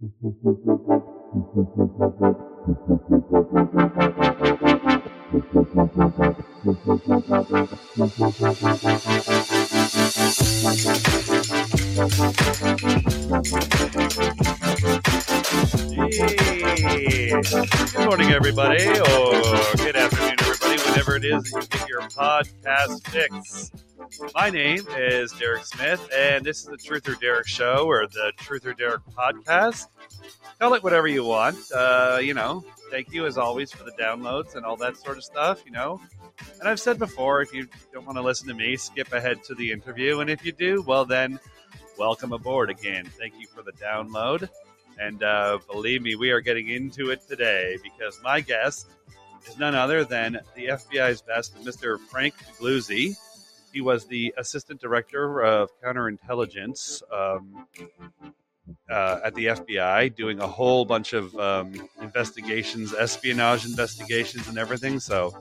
Good morning, everybody, or good afternoon, everybody, whenever it is that you get your podcast fix. My name is Derek Smith, and this is the Truth or Derek Show, or the Truth or Derek podcast. Call it whatever you want. Uh, you know, thank you as always for the downloads and all that sort of stuff, you know. And I've said before, if you don't want to listen to me, skip ahead to the interview. And if you do, well, then welcome aboard again. Thank you for the download. And uh, believe me, we are getting into it today because my guest is none other than the FBI's best, Mr. Frank Figliuzzi. He was the assistant director of counterintelligence um, uh, at the FBI, doing a whole bunch of um, investigations, espionage investigations, and everything. So,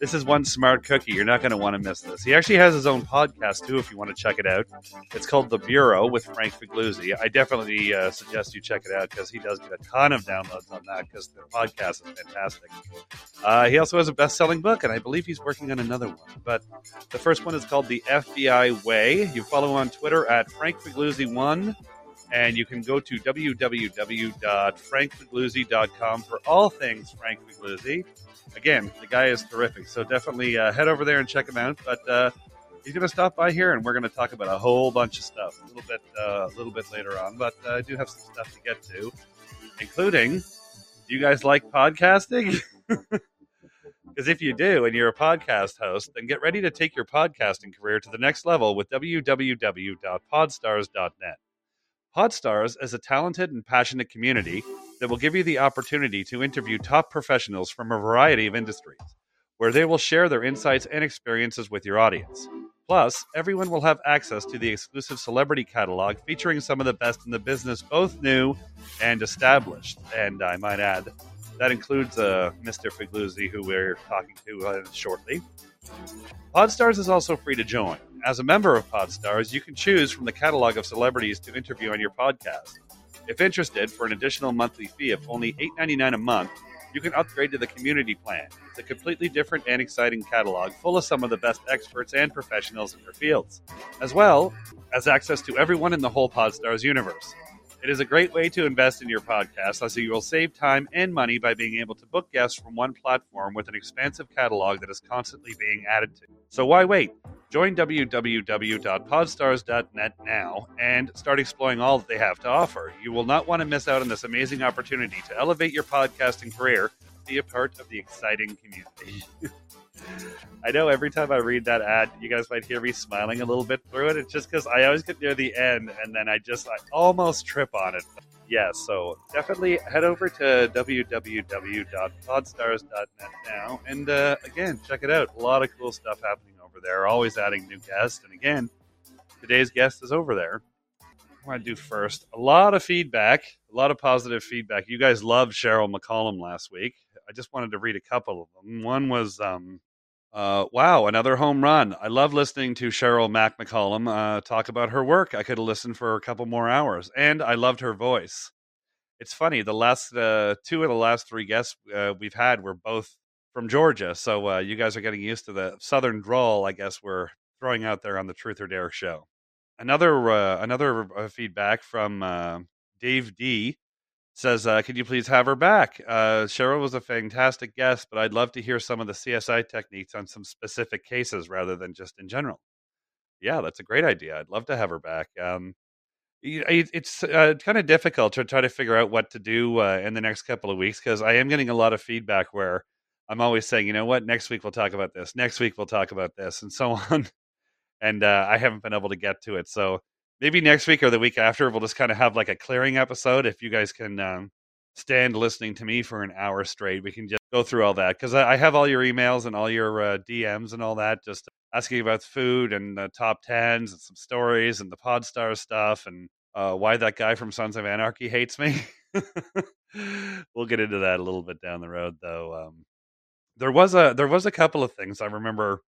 this is one smart cookie. You're not going to want to miss this. He actually has his own podcast too, if you want to check it out. It's called The Bureau with Frank Figliuzzi. I definitely uh, suggest you check it out because he does get a ton of downloads on that because the podcast is fantastic. Uh, he also has a best-selling book, and I believe he's working on another one. But the first one is called The FBI Way. You follow him on Twitter at Frank Figliuzzi1 and you can go to www.frankfigliuzzi.com for all things Frank Figliuzzi. Again, the guy is terrific, so definitely uh, head over there and check him out. But uh, he's going to stop by here, and we're going to talk about a whole bunch of stuff a little bit, uh, a little bit later on. But uh, I do have some stuff to get to, including. Do you guys like podcasting? Because if you do and you're a podcast host, then get ready to take your podcasting career to the next level with www.podstars.net. Podstars is a talented and passionate community that will give you the opportunity to interview top professionals from a variety of industries, where they will share their insights and experiences with your audience. Plus, everyone will have access to the exclusive celebrity catalog featuring some of the best in the business, both new and established. And I might add, that includes uh, Mr. Figliuzzi, who we're talking to uh, shortly. Podstars is also free to join. As a member of Podstars, you can choose from the catalog of celebrities to interview on your podcast. If interested, for an additional monthly fee of only $8.99 a month, you can upgrade to the community plan. It's a completely different and exciting catalog full of some of the best experts and professionals in their fields, as well as access to everyone in the whole Podstars universe. It is a great way to invest in your podcast as you will save time and money by being able to book guests from one platform with an expansive catalog that is constantly being added to. So why wait? Join www.podstars.net now and start exploring all that they have to offer. You will not want to miss out on this amazing opportunity to elevate your podcasting career, be a part of the exciting community. I know every time I read that ad, you guys might hear me smiling a little bit through it. It's just because I always get near the end and then I just I almost trip on it. Yeah, so definitely head over to www.podstars.net now and uh, again, check it out. A lot of cool stuff happening over there. Always adding new guests. And again, today's guest is over there. I want to do first a lot of feedback, a lot of positive feedback. You guys loved Cheryl McCollum last week. I just wanted to read a couple of them. One was, um, uh, wow, another home run. I love listening to Cheryl Mac McCollum uh, talk about her work. I could have listened for a couple more hours, and I loved her voice. It's funny, the last uh, two of the last three guests uh, we've had were both from Georgia, so uh, you guys are getting used to the southern drawl. I guess we're throwing out there on the Truth or Derek show. Another uh, another feedback from Dave D says, uh, "Could you please have her back?" Uh, Cheryl was a fantastic guest, but I'd love to hear some of the CSI techniques on some specific cases rather than just in general. Yeah, that's a great idea. I'd love to have her back. Um, it's uh, kind of difficult to try to figure out what to do uh, in the next couple of weeks because I am getting a lot of feedback where I'm always saying, you know what, next week we'll talk about this, next week we'll talk about this, and so on. and uh, I haven't been able to get to it. So maybe next week or the week after we'll just kind of have like a clearing episode. If you guys can um, stand listening to me for an hour straight we can just go through all that. Because I, have all your emails and all your uh, dms and all that just asking about food and the top tens and some stories and the podstar stuff and uh, why that guy from sons of anarchy hates me. We'll get into that a little bit down the road though um, there was a there was a couple of things. I remember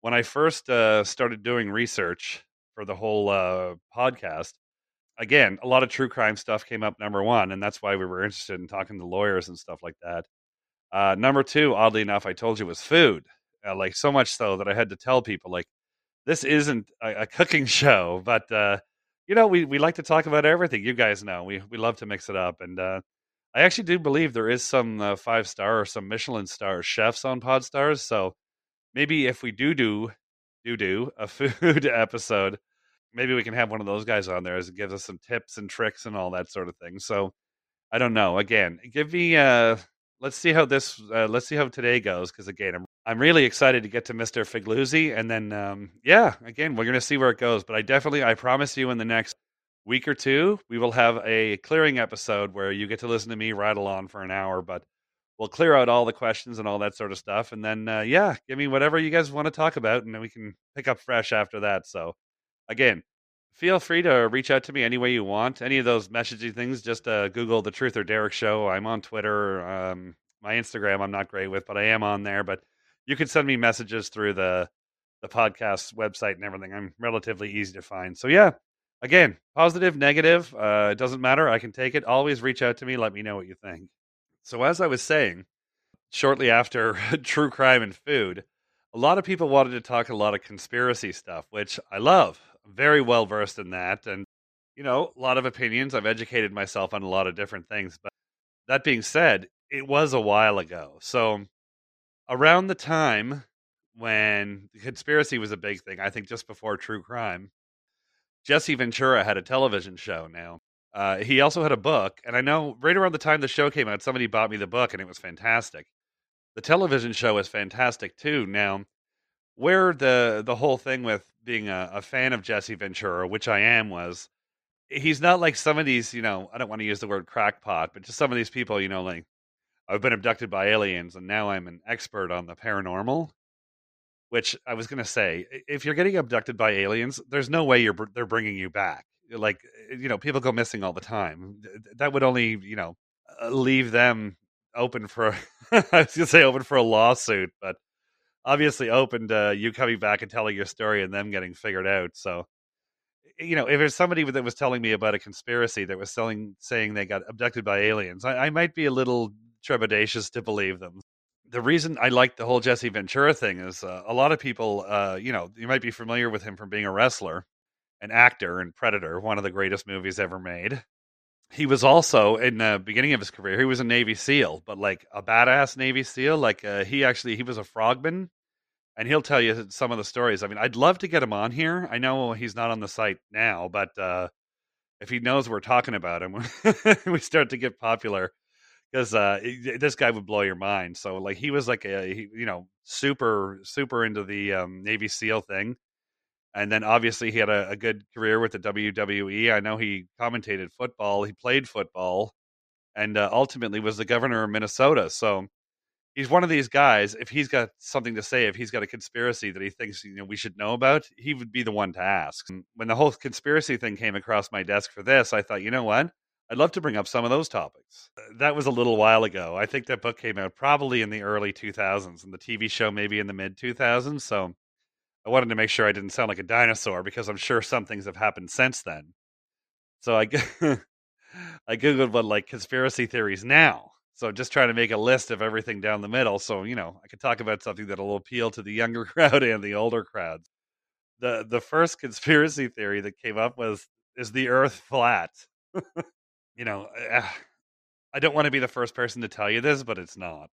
when i first uh, started doing research for the whole uh, podcast, again, a lot of true crime stuff came up number one, and that's why we were interested in talking to lawyers and stuff like that. Uh, number two, oddly enough, I told you was food. Uh, like so much so that I had to tell people like this isn't a, a cooking show, but uh, you know we we like to talk about everything. You guys know we we love to mix it up, and uh, I actually do believe there is some uh, five star or some Michelin star chefs on Podstars. So maybe if we do do do do a food episode, maybe we can have one of those guys on there as it gives us some tips and tricks and all that sort of thing. So I don't know. Again, give me uh let's see how this uh, let's see how today goes because again I'm I'm really excited to get to Mr. Figliuzzi and then um yeah, again, we're going to see where it goes, but I definitely I promise you in the next week or two, we will have a clearing episode where you get to listen to me rattle on for an hour, but we'll clear out all the questions and all that sort of stuff. And then, uh, yeah, give me whatever you guys want to talk about, and then we can pick up fresh after that. So, again, feel free to reach out to me any way you want. Any of those messaging things, just uh, Google the Truth or Derek Show. I'm on Twitter. Um, my Instagram, I'm not great with, but I am on there. But you can send me messages through the the podcast website and everything. I'm relatively easy to find. So yeah, again, positive, negative, uh, it doesn't matter. I can take it. Always reach out to me. Let me know what you think. So, as I was saying, shortly after true crime and food, a lot of people wanted to talk a lot of conspiracy stuff, which I love. I'm very well versed in that. And, you know, a lot of opinions. I've educated myself on a lot of different things. But that being said, it was a while ago. So, around the time when conspiracy was a big thing, I think just before true crime, Jesse Ventura had a television show now. Uh, he also had a book, and I know right around the time the show came out, somebody bought me the book, and it was fantastic. The television show is fantastic too. Now, where the the whole thing with being a, a fan of Jesse Ventura, which I am, was he's not like some of these, you know, I don't want to use the word crackpot, but just some of these people, you know, like I've been abducted by aliens, and now I'm an expert on the paranormal which I was going to say, if you're getting abducted by aliens, there's no way you're they're bringing you back. Like eh, you know, people go missing all the time. That would only you know uh, leave them open for I was going to say open for a lawsuit, but obviously open to you coming back and telling your story and them getting figured out. So you know, if there's somebody that was telling me about a conspiracy that was selling, saying they got abducted by aliens, I, I might be a little trepidatious to believe them the reason I like the whole Jesse Ventura thing is uh, a lot of people, uh, you know, you might be familiar with him from being a wrestler, an actor, and Predator, one of the greatest movies ever made. He was also in the beginning of his career, he was a Navy SEAL, but like a badass Navy SEAL. Like uh, he actually he was a frogman, and he'll tell you some of the stories. I mean, I'd love to get him on here. I know he's not on the site now, but uh, if he knows we're talking about him, we start to get popular because uh, this guy would blow your mind. So like he was like a he, you know super super into the um, Navy SEAL thing, and then obviously he had a, a, good career with the WWE. I know he commentated football, he played football, and uh, ultimately was the governor of Minnesota. So he's one of these guys. If he's got something to say, if he's got a conspiracy that he thinks you know we should know about, he would be the one to ask. When the whole conspiracy thing came across my desk for this, I thought, you know what? I'd love to bring up some of those topics. That was a little while ago. I think that book came out probably in the early 2000s and the TV show maybe in the mid 2000s. So I wanted to make sure I didn't sound like a dinosaur because I'm sure some things have happened since then. So I, I Googled what like conspiracy theories now. So just trying to make a list of everything down the middle. So, you know, I could talk about something that'll appeal to the younger crowd and the older crowds. The the first conspiracy theory that came up was is the earth flat? you know, uh, I don't want to be the first person to tell you this, but it's not.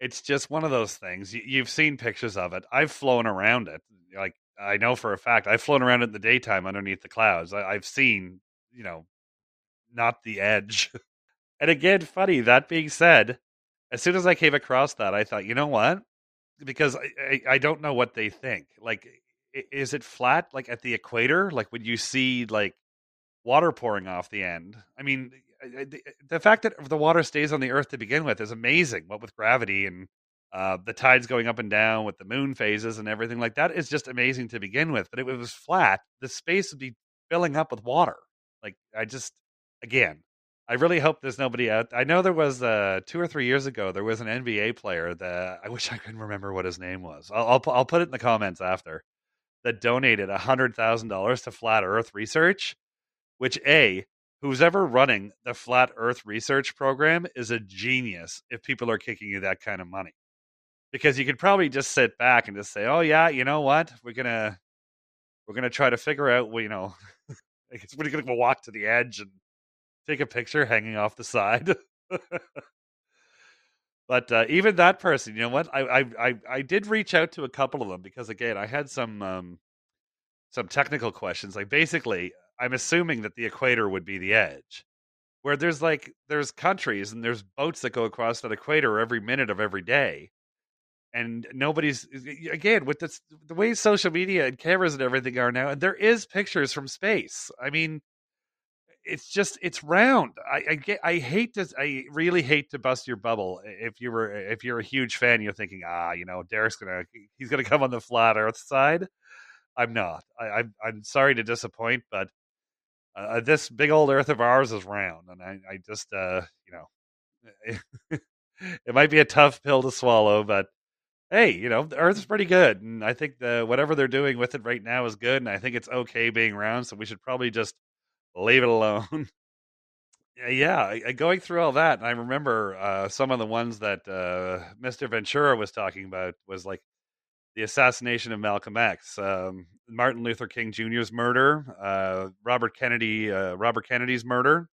It's just one of those things. You've seen pictures of it. I've flown around it. Like I know for a fact, I've flown around it in the daytime underneath the clouds. I, have seen, you know, not the edge. and again, funny. That being said, as soon as I came across that, I thought, you know what? Because I, I, I don't know what they think. Like, is it flat, like at the equator? Like when you see like water pouring off the end. I mean, the, the fact that the water stays on the Earth to begin with is amazing. What with gravity and uh, the tides going up and down with the moon phases and everything like that is just amazing to begin with. But if it was flat, the space would be filling up with water. Like I just, again, I really hope there's nobody out. I know there was uh, two or three years ago there was an NBA player that I wish I could remember what his name was. I'll I'll, I'll put it in the comments after that donated hundred thousand dollars to flat Earth research Which a who's ever running the flat Earth research program is a genius if people are kicking you that kind of money, because you could probably just sit back and just say, "Oh yeah, you know what? We're gonna we're gonna try to figure out. well, You know, we're gonna walk to the edge and take a picture hanging off the side." But uh, even that person, you know what? I, I I I did reach out to a couple of them because again, I had some um, some technical questions. Like basically, I'm assuming that the equator would be the edge, where there's like there's countries and there's boats that go across that equator every minute of every day, and nobody's again with this, the way social media and cameras and everything are now. And there is pictures from space. I mean, it's just it's round. I, I get I hate to I really hate to bust your bubble. If you were if you're a huge fan, you're thinking, ah, you know, Derek's gonna he's gonna come on the flat Earth side. I'm not. I, I'm I'm sorry to disappoint, but uh, uh this big old Earth of ours is round, and I I just uh you know it might be a tough pill to swallow, but hey, you know, the Earth is pretty good, and I think the whatever they're doing with it right now is good, and I think it's okay being round. So we should probably just leave it alone. yeah, going through all that, and I remember uh, some of the ones that uh, Mr. Ventura was talking about was like the assassination of Malcolm X, um, Martin Luther King Jr.'s murder, uh, Robert Kennedy, uh, Robert Kennedy's murder,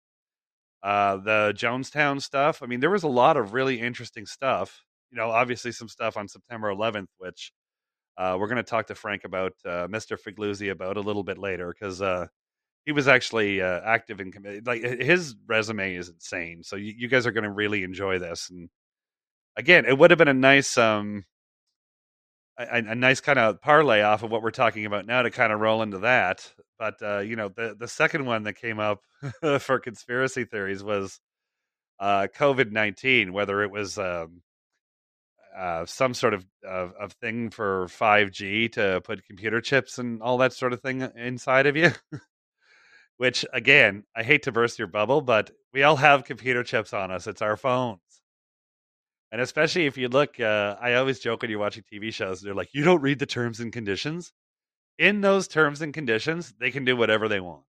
uh, the Jonestown stuff. I mean, there was a lot of really interesting stuff. You know, obviously some stuff on September 11th, which uh, we're going to talk to Frank about, Mr. Figliuzzi about a little bit later, because he was actually uh, active in like his resume is insane. So you, you guys are going to really enjoy this. And again, it would have been a nice um a, a nice kind of parlay off of what we're talking about now to kind of roll into that. But uh, you know, the the second one that came up for conspiracy theories was uh, COVID nineteen, whether it was um, uh, some sort of, of, of thing for five G to put computer chips and all that sort of thing inside of you. which again, I hate to burst your bubble, but we all have computer chips on us. It's our phones. And especially if you look, uh, I always joke when you're watching TV shows, they're like, you don't read the terms and conditions. In those terms and conditions, they can do whatever they want.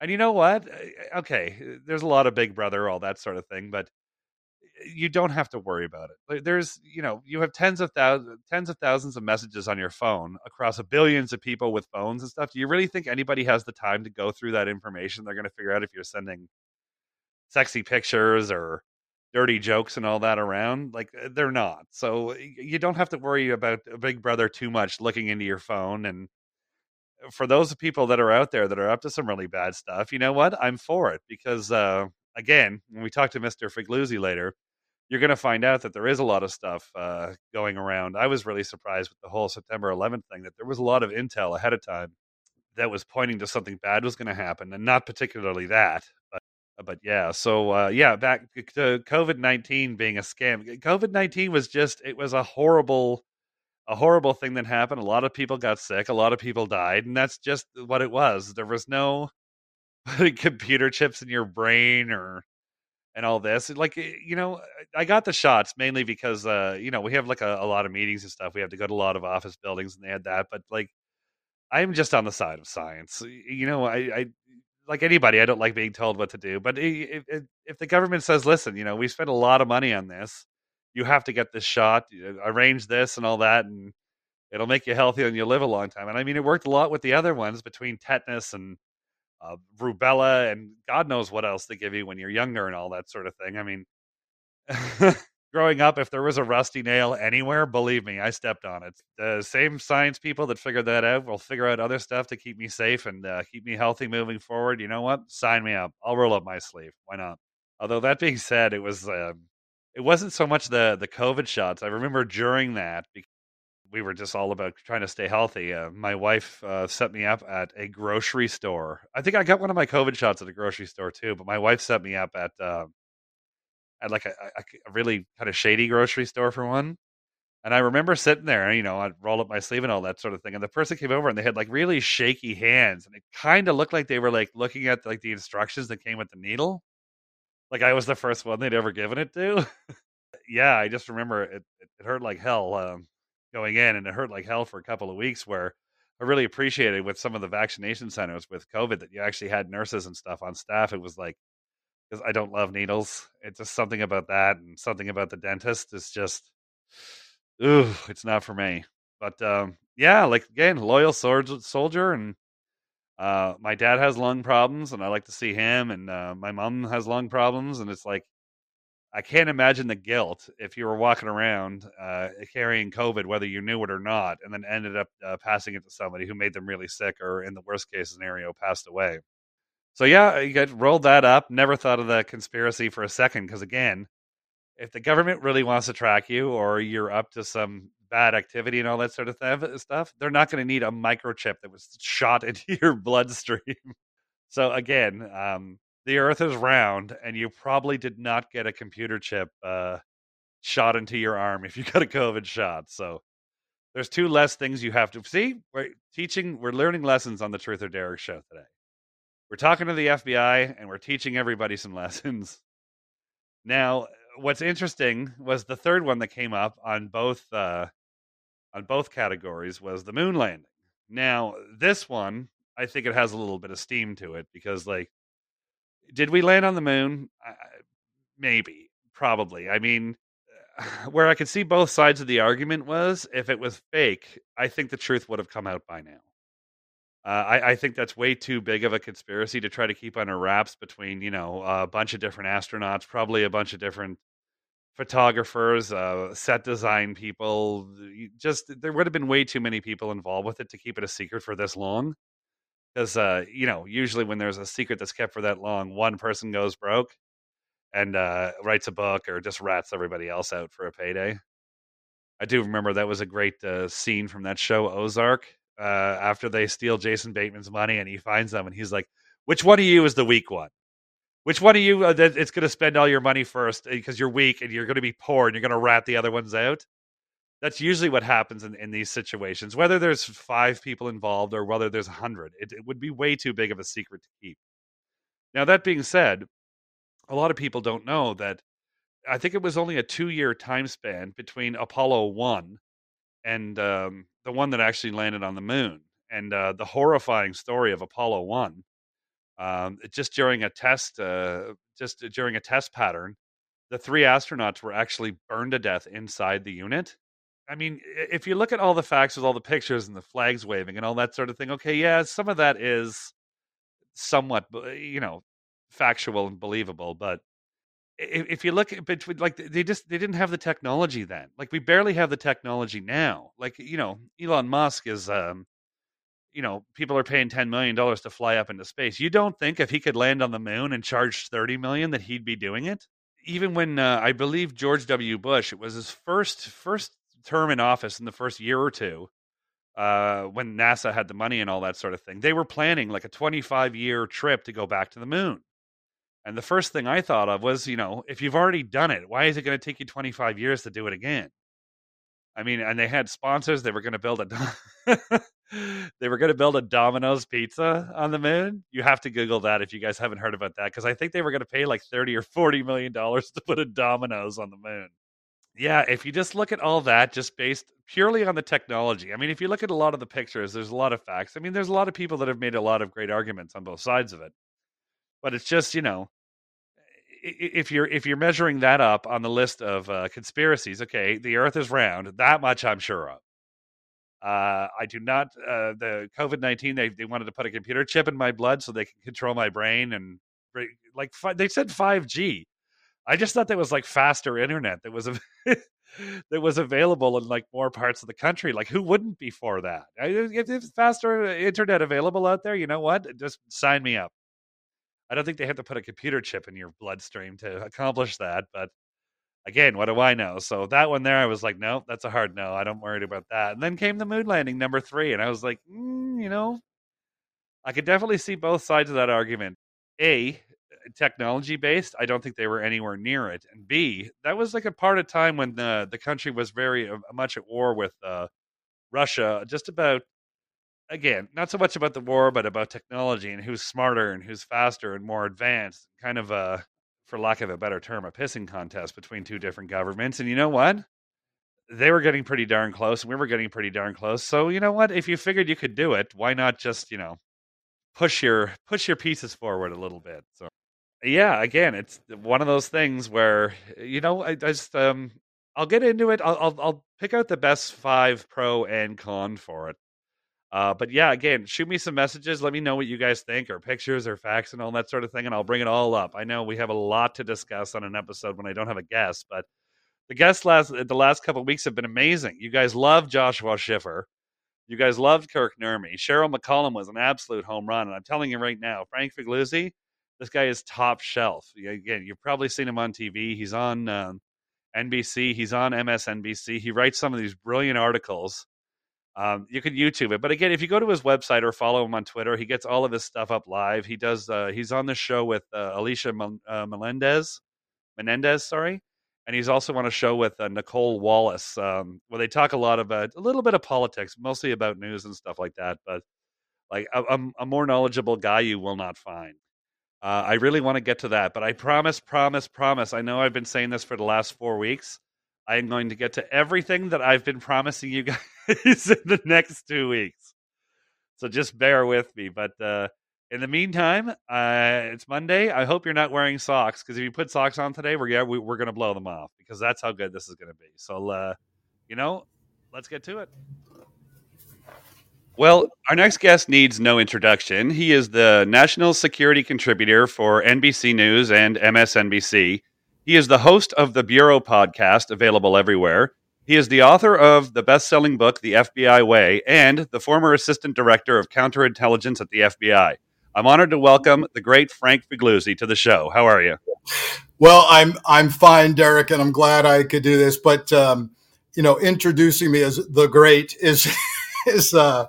And you know what? Okay, there's a lot of Big Brother, all that sort of thing, but you don't have to worry about it. There's, you know, you have tens of thousands, tens of thousands of messages on your phone across billions of people with phones and stuff. Do you really think anybody has the time to go through that information? They're going to figure out if you're sending sexy pictures or dirty jokes and all that around. Like uh, they're not. So you don't have to worry about Big Brother too much looking into your phone. And for those people that are out there that are up to some really bad stuff, you know what? I'm for it because, uh, again, when we talk to Mr. Figliuzzi later, you're going to find out that there is a lot of stuff uh, going around. I was really surprised with the whole September 11th thing that there was a lot of intel ahead of time that was pointing to something bad was going to happen, and not particularly that, but but yeah. So uh, yeah, back to COVID 19 being a scam. COVID 19 was just it was a horrible a horrible thing that happened. A lot of people got sick. A lot of people died, and that's just what it was. There was no computer chips in your brain or and all this. Like, eh, you know, I got the shots mainly because, uh, you know, we have like a, a, lot of meetings and stuff. We have to go to a lot of office buildings and they had that. But like, I'm just on the side of science. You know, I, I like anybody, I don't like being told what to do. But if, if, the government says, listen, you know, we spent a lot of money on this, you have to get this shot, arrange this and all that. And it'll make you healthy and you'll live a long time. And I mean, it worked a lot with the other ones between tetanus and, uh, rubella, and God knows what else they give you when you're younger and all that sort of thing. I mean, growing up, if there was a rusty nail anywhere, believe me, I stepped on it. The same science people that figured that out will figure out other stuff to keep me safe and uh, keep me healthy moving forward. You know what? Sign me up. I'll roll up my sleeve. Why not? Although that being said, it was. Uh, it wasn't so much the the COVID shots. I remember during that we were just all about trying to stay healthy. Uh, my wife uh, set me up at a grocery store. I think I got one of my COVID shots at a grocery store too, but my wife set me up at uh, at like a, a, really kind of shady grocery store for one. And I remember sitting there, you know, I'd roll up my sleeve and all that sort of thing. And the person came over and they had like really shaky hands, and it kind of looked like they were like looking at like the instructions that came with the needle. Like I was the first one they'd ever given it to. yeah, I just remember it, it, it hurt like hell. Um, going in, and it hurt like hell for a couple of weeks. Where I really appreciated with some of the vaccination centers with COVID that you actually had nurses and stuff on staff. It was like because I don't love needles. It's just something about that and something about the dentist is just, ooh, it's not for me. But um, yeah, like again, loyal soldier, and uh, my dad has lung problems, and I like to see him. And uh, my mom has lung problems, and it's like I can't imagine the guilt if you were walking around uh, carrying COVID, whether you knew it or not, and then ended up uh, passing it to somebody who made them really sick, or in the worst case scenario, passed away. So yeah, you get rolled that up. Never thought of the conspiracy for a second, because again, if the government really wants to track you, or you're up to some bad activity and all that sort of th- stuff, they're not going to need a microchip that was shot into your bloodstream. so again, um, the Earth is round, and you probably did not get a computer chip uh, shot into your arm if you got a COVID shot. So there's two less things you have to see. We're teaching, we're learning lessons on the Truth or Derek show today. We're talking to the FBI, and we're teaching everybody some lessons. Now, what's interesting was the third one that came up on both uh, on both categories was the moon landing. Now, this one, I think it has a little bit of steam to it because, like, did we land on the moon? Uh, maybe, probably. I mean, where I could see both sides of the argument was if it was fake, I think the truth would have come out by now. Uh, I, I, think that's way too big of a conspiracy to try to keep under wraps between, you know, a bunch of different astronauts, probably a bunch of different photographers, uh, set design people. Just there would have been way too many people involved with it to keep it a secret for this long because uh, you know usually when there's a secret that's kept for that long, one person goes broke and uh, writes a book or just rats everybody else out for a payday. I do remember that was a great uh, scene from that show Ozark. Uh, after they steal Jason Bateman's money and he finds them and he's like, "Which one of you is the weak one? Which one of you uh, it's going to spend all your money first because you're weak and you're going to be poor and you're going to rat the other ones out?" that's usually what happens in, in these situations whether there's five people involved or whether there's a hundred it, it would be way too big of a secret to keep now that being said a lot of people don't know that i think it was only a two year time span between apollo 1 and um, the one that actually landed on the moon and uh, the horrifying story of apollo 1 um, just during a test uh, just during a test pattern the three astronauts were actually burned to death inside the unit I mean, if you look at all the facts with all the pictures and the flags waving and all that sort of thing, okay, yeah, some of that is somewhat, you know, factual and believable. But if you look at between, like, they just they didn't have the technology then. Like, we barely have the technology now. Like, you know, Elon Musk is, um, you know, people are paying ten million dollars to fly up into space. You don't think if he could land on the moon and charge thirty million that he'd be doing it? Even when uh, I believe George W. Bush, it was his first first term in office in the first year or two, uh, when NASA had the money and all that sort of thing, they were planning like a 25 year trip to go back to the moon. And the first thing I thought of was, you know, if you've already done it, why is it going to take you 25 years to do it again? I mean, and they had sponsors. They were going to build a they were going to build a Domino's pizza on the moon. You have to Google that if you guys haven't heard about that, because I think they were going to pay like 30 or 40 million dollars to put a Domino's on the moon yeah, if you just look at all that, just based purely on the technology, I mean, if you look at a lot of the pictures, there's a lot of facts. I mean, there's a lot of people that have made a lot of great arguments on both sides of it. But it's just, you know, if you're if you're measuring that up on the list of uh, conspiracies, okay, the Earth is round. That much I'm sure of. Uh, I do not. Uh, the COVID nineteen. They they wanted to put a computer chip in my blood so they can control my brain and like they said five G. I just thought that was like faster internet that was that was available in like more parts of the country. Like, who wouldn't be for that? If there's faster internet available out there, you know what? Just sign me up. I don't think they have to put a computer chip in your bloodstream to accomplish that, but again, what do I know? So that one there, I was like, no, that's a hard no. I don't worry about that. And then came the moon landing number three, and I was like, mm, you know, I could definitely see both sides of that argument. A, technology based, I don't think they were anywhere near it. And B, that was like a part of time when the the country was very uh, much at war with uh, Russia, just about again, not so much about the war, but about technology and who's smarter and who's faster and more advanced. Kind of a, for lack of a better term, a pissing contest between two different governments. And you know what? they were getting pretty darn close, and we were getting pretty darn close. So you know what? If you figured you could do it, why not just you know push your push your pieces forward a little bit? So yeah, again, it's one of those things where you know I, I just um I'll get into it. I'll, I'll I'll pick out the best five pro and con for it. Uh, but yeah, again, shoot me some messages. Let me know what you guys think, or pictures, or facts, and all that sort of thing, and I'll bring it all up. I know we have a lot to discuss on an episode when I don't have a guest, but the guests last the last couple weeks have been amazing. You guys love Joshua Schiffer. You guys loved Kirk Nurmi. Cheryl McCollum was an absolute home run, and I'm telling you right now, Frank Figliuzzi, this guy is top shelf. Again, you've probably seen him on TV. He's on um, NBC. He's on MSNBC. He writes some of these brilliant articles um, you can YouTube it, but again, if you go to his website or follow him on Twitter, he gets all of his stuff up live. He does. Uh, he's on the show with uh, Alicia uh, Melendez, Menendez, sorry, and he's also on a show with uh, Nicolle Wallace, um, where they talk a lot about a little bit of politics, mostly about news and stuff like that. But like a, a more knowledgeable guy, you will not find. Uh, I really want to get to that, but I promise, promise, promise. I know I've been saying this for the last four weeks. I am going to get to everything that I've been promising you guys in the next two weeks. So just bear with me. But uh, in the meantime, uh, it's Monday. I hope you're not wearing socks because if you put socks on today, we're yeah, we, are going to blow them off because that's how good this is going to be. So, uh, you know, let's get to it. Well, our next guest needs no introduction. He is the national security contributor for NBC News and MSNBC. He is the host of the Bureau podcast, available everywhere. He is the author of the best selling book, The FBI Way, and the former assistant director of counterintelligence at the FBI. I'm honored to welcome the great Frank Figliuzzi to the show. How are you? Well, I'm I'm fine, Derek, and I'm glad I could do this. But um, you know, introducing me as the great is is uh,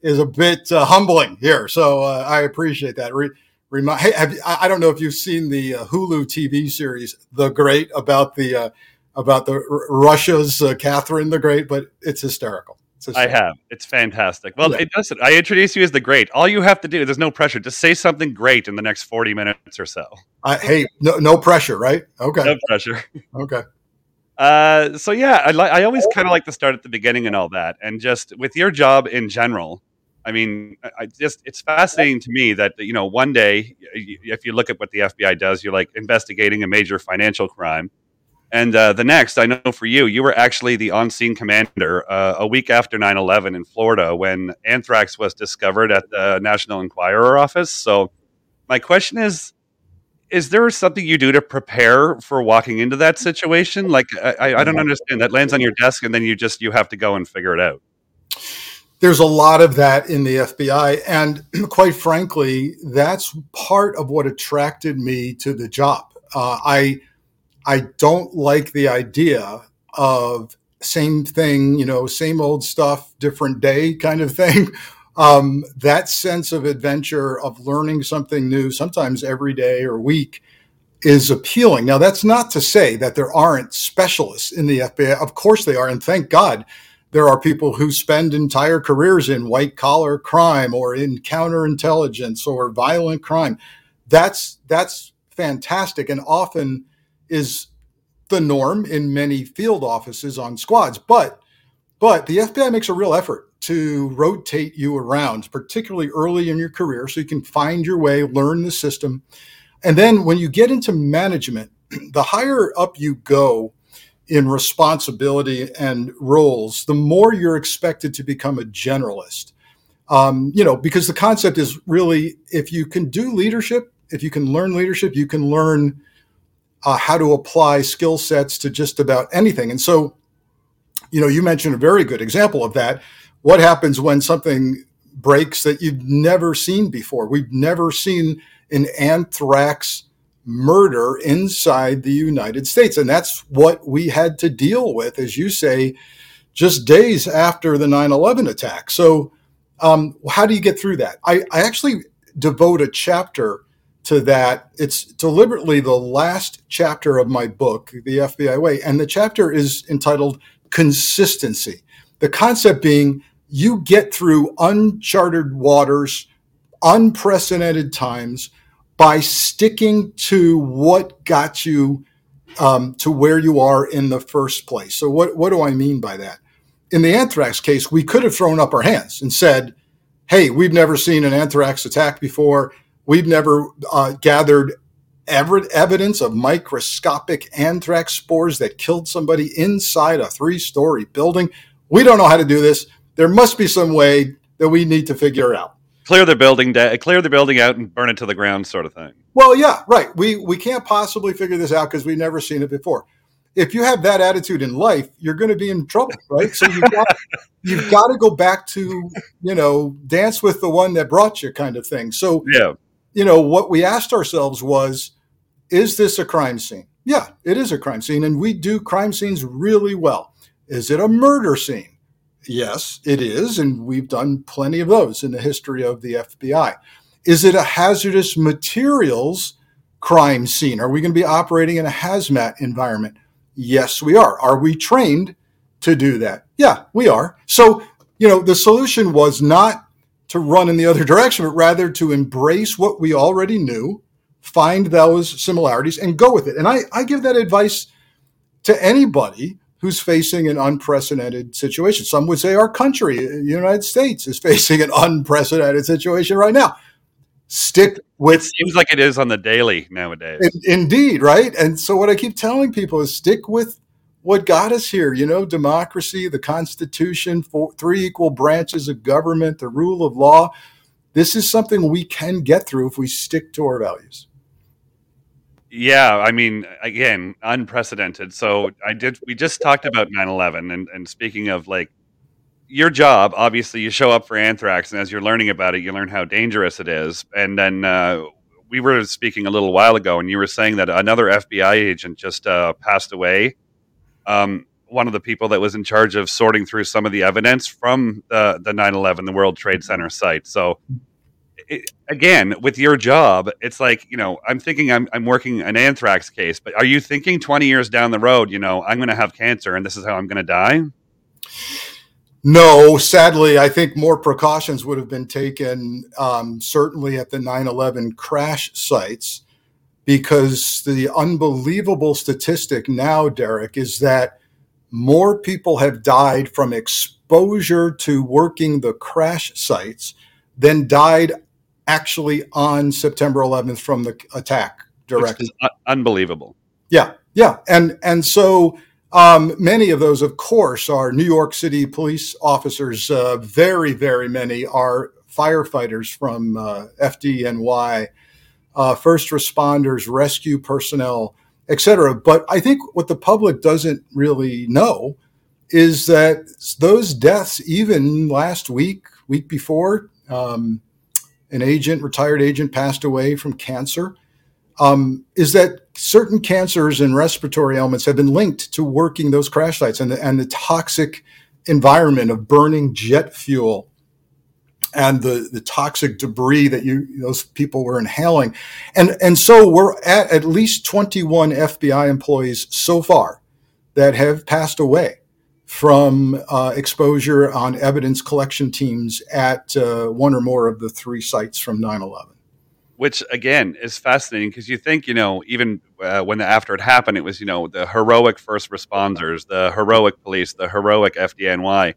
is a bit uh, humbling here. So uh, I appreciate that. Re- remind. Hey, have, I don't know if you've seen the uh, Hulu TV series The Great about the uh, about the Russia's uh, Catherine the Great, but it's hysterical. It's I have. It's fantastic. Well, yeah. it does it. I introduce you as the great. All you have to do, there's no pressure. Just say something great in the next 40 minutes or so. I, hey, no, no pressure, right? Okay. No pressure. Okay. Uh, so yeah, I, li- I always kind of like to start at the beginning and all that, and just with your job in general, I mean, I just it's fascinating to me that you know one day if you look at what the FBI does, you're like investigating a major financial crime, and uh, the next I know for you, you were actually the on-scene commander uh, a week after 9/11 in Florida when anthrax was discovered at the National Enquirer office. So my question is. Is there something you do to prepare for walking into that situation? Like, I, I don't understand. That lands on your desk, and then you just you have to go and figure it out there's a lot of that in the FBI. And quite frankly, that's part of what attracted me to the job. Uh, I, I don't like the idea of same thing, you know, same old stuff, different day kind of thing. Um, that sense of adventure, of learning something new, sometimes every day or week, is appealing. Now, that's not to say that there aren't specialists in the FBI. Of course, they are. And thank God there are people who spend entire careers in white collar crime or in counterintelligence or violent crime. That's that's fantastic and often is the norm in many field offices on squads. But but the FBI makes a real effort to rotate you around, particularly early in your career, so you can find your way, learn the system. And then when you get into management, the higher up you go, in responsibility and roles, the more you're expected to become a generalist. Um, you know, because the concept is really if you can do leadership, if you can learn leadership, you can learn uh, how to apply skill sets to just about anything. And so, you know, you mentioned a very good example of that. What happens when something breaks that you've never seen before? We've never seen an anthrax murder inside the United States. And that's what we had to deal with, as you say, just days after the 9 11 attack. So, um, how do you get through that? I, I actually devote a chapter to that. It's deliberately the last chapter of my book, The FBI Way. And the chapter is entitled Consistency. The concept being you get through uncharted waters, unprecedented times by sticking to what got you um, to where you are in the first place. So, what, what do I mean by that? In the anthrax case, we could have thrown up our hands and said, hey, we've never seen an anthrax attack before. We've never uh, gathered ever, evidence of microscopic anthrax spores that killed somebody inside a three story building. We don't know how to do this. There must be some way that we need to figure out. Clear the building da- clear the building out and burn it to the ground sort of thing. Well yeah right. We we can't possibly figure this out because we've never seen it before. If you have that attitude in life you're going to be in trouble right? So you've got, you've got to go back to you know dance with the one that brought you kind of thing. So yeah you know what we asked ourselves was is this a crime scene yeah it is a crime scene and we do crime scenes really well is it a murder scene Yes, it is. And we've done plenty of those in the history of the FBI. Is it a hazardous materials crime scene? Are we going to be operating in a hazmat environment? Yes, we are. Are we trained to do that? Yeah, we are. So, you know, the solution was not to run in the other direction, but rather to embrace what we already knew, find those similarities, and go with it. And I, I give that advice to anybody who's facing an unprecedented situation. Some would say our country, uh, the United States, is facing an unprecedented situation right now. Stick with. It seems like it is on the daily nowadays. In, indeed, right? And so, what I keep telling people is stick with what got us here. You know, democracy, the Constitution, four, three equal branches of government, the rule of law. This is something we can get through if we stick to our values. Yeah, I mean, again, unprecedented. So I did. We just talked about 9/11, and and speaking of like your job, obviously, you show up for anthrax, and as you're learning about it, you learn how dangerous it is. And then uh, we were speaking a little while ago, and you were saying that another FBI agent just uh, passed away. Um, one of the people that was in charge of sorting through some of the evidence from the the 9/11, the World Trade Center site. So it, again, with your job, it's like you know, I'm thinking I'm I'm working an anthrax case, but are you thinking 20 years down the road, you know, I'm going to have cancer and this is how I'm going to die? No, sadly, I think more precautions would have been taken, um, certainly at the 9 11 crash sites, because the unbelievable statistic now, Derek, is that more people have died from exposure to working the crash sites than died actually on September 11th from the attack directly. unbelievable. Yeah, yeah, and and so um, many of those, of course, are New York City police officers. Uh, very, very many are firefighters from uh, FDNY, uh, first responders, rescue personnel, etc. But I think what the public doesn't really know is that those deaths, even last week, week before, um, an agent, retired agent, passed away from cancer, um, is that certain cancers and respiratory ailments have been linked to working those crash sites and the, and the toxic environment of burning jet fuel and the, the toxic debris that you those people were inhaling. And, and so we're at at least 21 FBI employees so far that have passed away from uh, exposure on evidence collection teams at uh, one or more of the three sites from 9 11. Which again is fascinating because you think, you know, even uh, when the, after it happened, it was, you know, the heroic first responders, the heroic police, the heroic FDNY,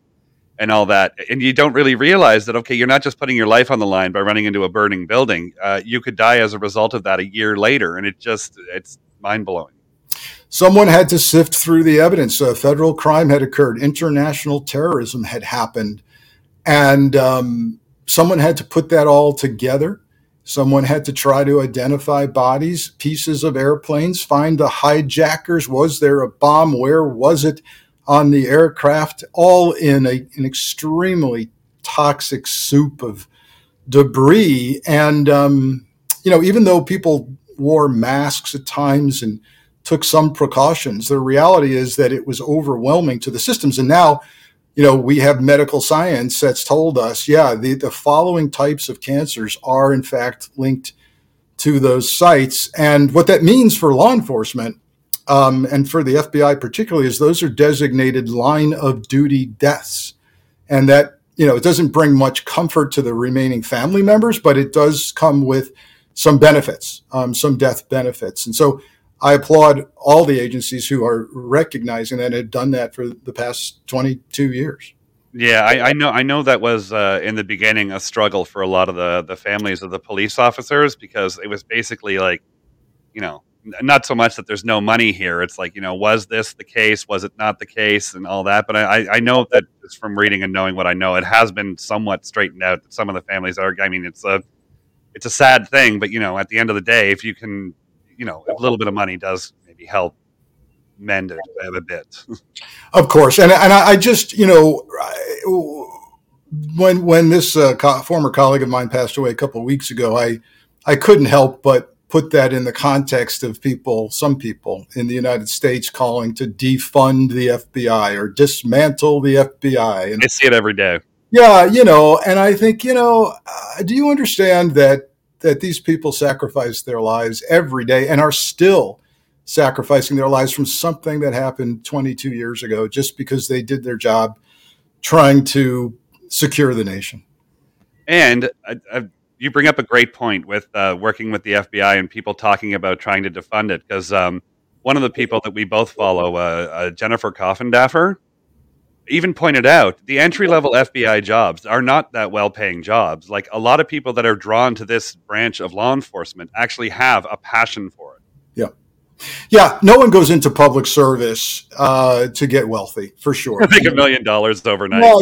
and all that. And you don't really realize that, okay, you're not just putting your life on the line by running into a burning building. Uh, you could die as a result of that a year later. And it just, it's mind blowing someone had to sift through the evidence. A federal crime had occurred, international terrorism had happened, and um, someone had to put that all together. Someone had to try to identify bodies, pieces of airplanes, find the hijackers. Was there a bomb? Where was it on the aircraft? All in a, an extremely toxic soup of debris. And, um, you know, even though people wore masks at times and took some precautions. The reality is that it was overwhelming to the systems. And now, you know, we have medical science that's told us, yeah, the, the following types of cancers are in fact linked to those sites. And what that means for law enforcement um, and for the FBI particularly is those are designated line of duty deaths. And that, you know, it doesn't bring much comfort to the remaining family members, but it does come with some benefits, um, some death benefits. And so I applaud all the agencies who are recognizing that and have done that for the past 22 years. Yeah, I, I know. I know that was uh, in the beginning a struggle for a lot of the the families of the police officers because it was basically like, you know, not so much that there's no money here. It's like, you know, was this the case? Was it not the case? And all that. But I, I know that just from reading and knowing what I know, it has been somewhat straightened out. That some of the families are. I mean, it's a it's a sad thing, but you know, at the end of the day, if you can, you know, a little bit of money does maybe help mend it a bit. of course, and and I just you know. When when this uh, co- former colleague of mine passed away a couple of weeks ago, I I couldn't help but put that in the context of people, some people in the United States calling to defund the FBI or dismantle the FBI. And I see it every day. Yeah, you know, and I think, you know, uh, do you understand that that these people sacrifice their lives every day and are still sacrificing their lives from something that happened 22 years ago just because they did their job trying to secure the nation. And I, I you bring up a great point with uh, working with the FBI and people talking about trying to defund it because um, one of the people that we both follow, uh, uh, Jennifer Coffindaffer, even pointed out the entry level FBI jobs are not that well paying jobs. Like a lot of people that are drawn to this branch of law enforcement actually have a passion for it. Yeah. Yeah, no one goes into public service uh, to get wealthy, for sure. Make a million dollars overnight. No,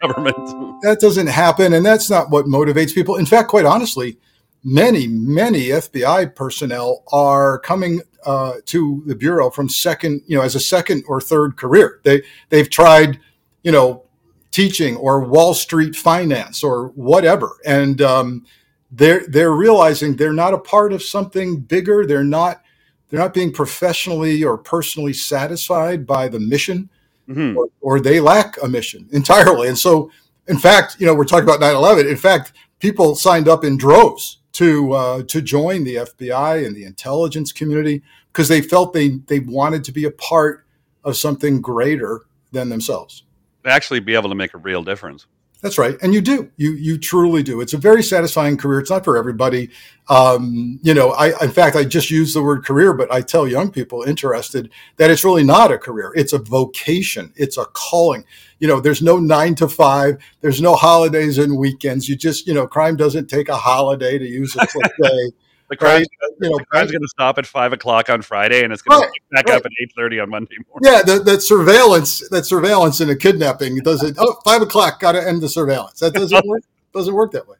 government. That doesn't happen, and that's not what motivates people. In fact, quite honestly, many, many FBI personnel are coming uh, to the bureau from second, you know, as a second or third career. They they've tried, you know, teaching or Wall Street finance or whatever, and um, they're they're realizing they're not a part of something bigger. They're not they're not being professionally or personally satisfied by the mission mm-hmm. or, or, they lack a mission entirely. And so in fact you know we're talking about 9-11 in fact people signed up in droves to uh, to join the fbi and the intelligence community because they felt they they wanted to be a part of something greater than themselves. Actually be able to make a real difference that's right, and you do. You you truly do. It's a very satisfying career. It's not for everybody. Um, you know, I in fact I just use the word career, but I tell young people interested that it's really not a career. It's a vocation. It's a calling. You know, there's no nine to five. There's no holidays and weekends. You just you know, crime doesn't take a holiday to use a cliche. The crime's, right? you know, going to stop at five o'clock on Friday, and it's going right, to pick back right. up at eight thirty on Monday morning. Yeah, that, that surveillance, that surveillance in a kidnapping doesn't. Oh, five o'clock, got to end the surveillance. That doesn't work. Doesn't work that way.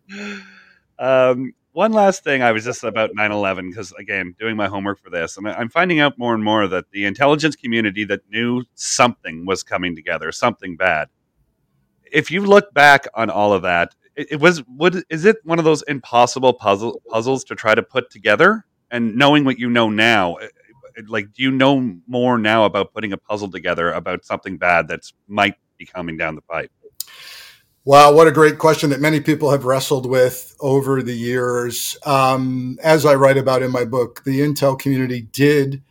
Um, one last thing, I was just about 9-11, because again, doing my homework for this, and I'm finding out more and more that the intelligence community that knew something was coming together, something bad. If you look back on all of that, it, it was would is it one of those impossible puzzle puzzles to try to put together? And knowing what you know now, eh, eh, eh, like do you know more now about putting a puzzle together about something bad that's might be coming down the pipe? Wow, what a great question that many people have wrestled with over the years. Um, as I write about in my book, the Intel community did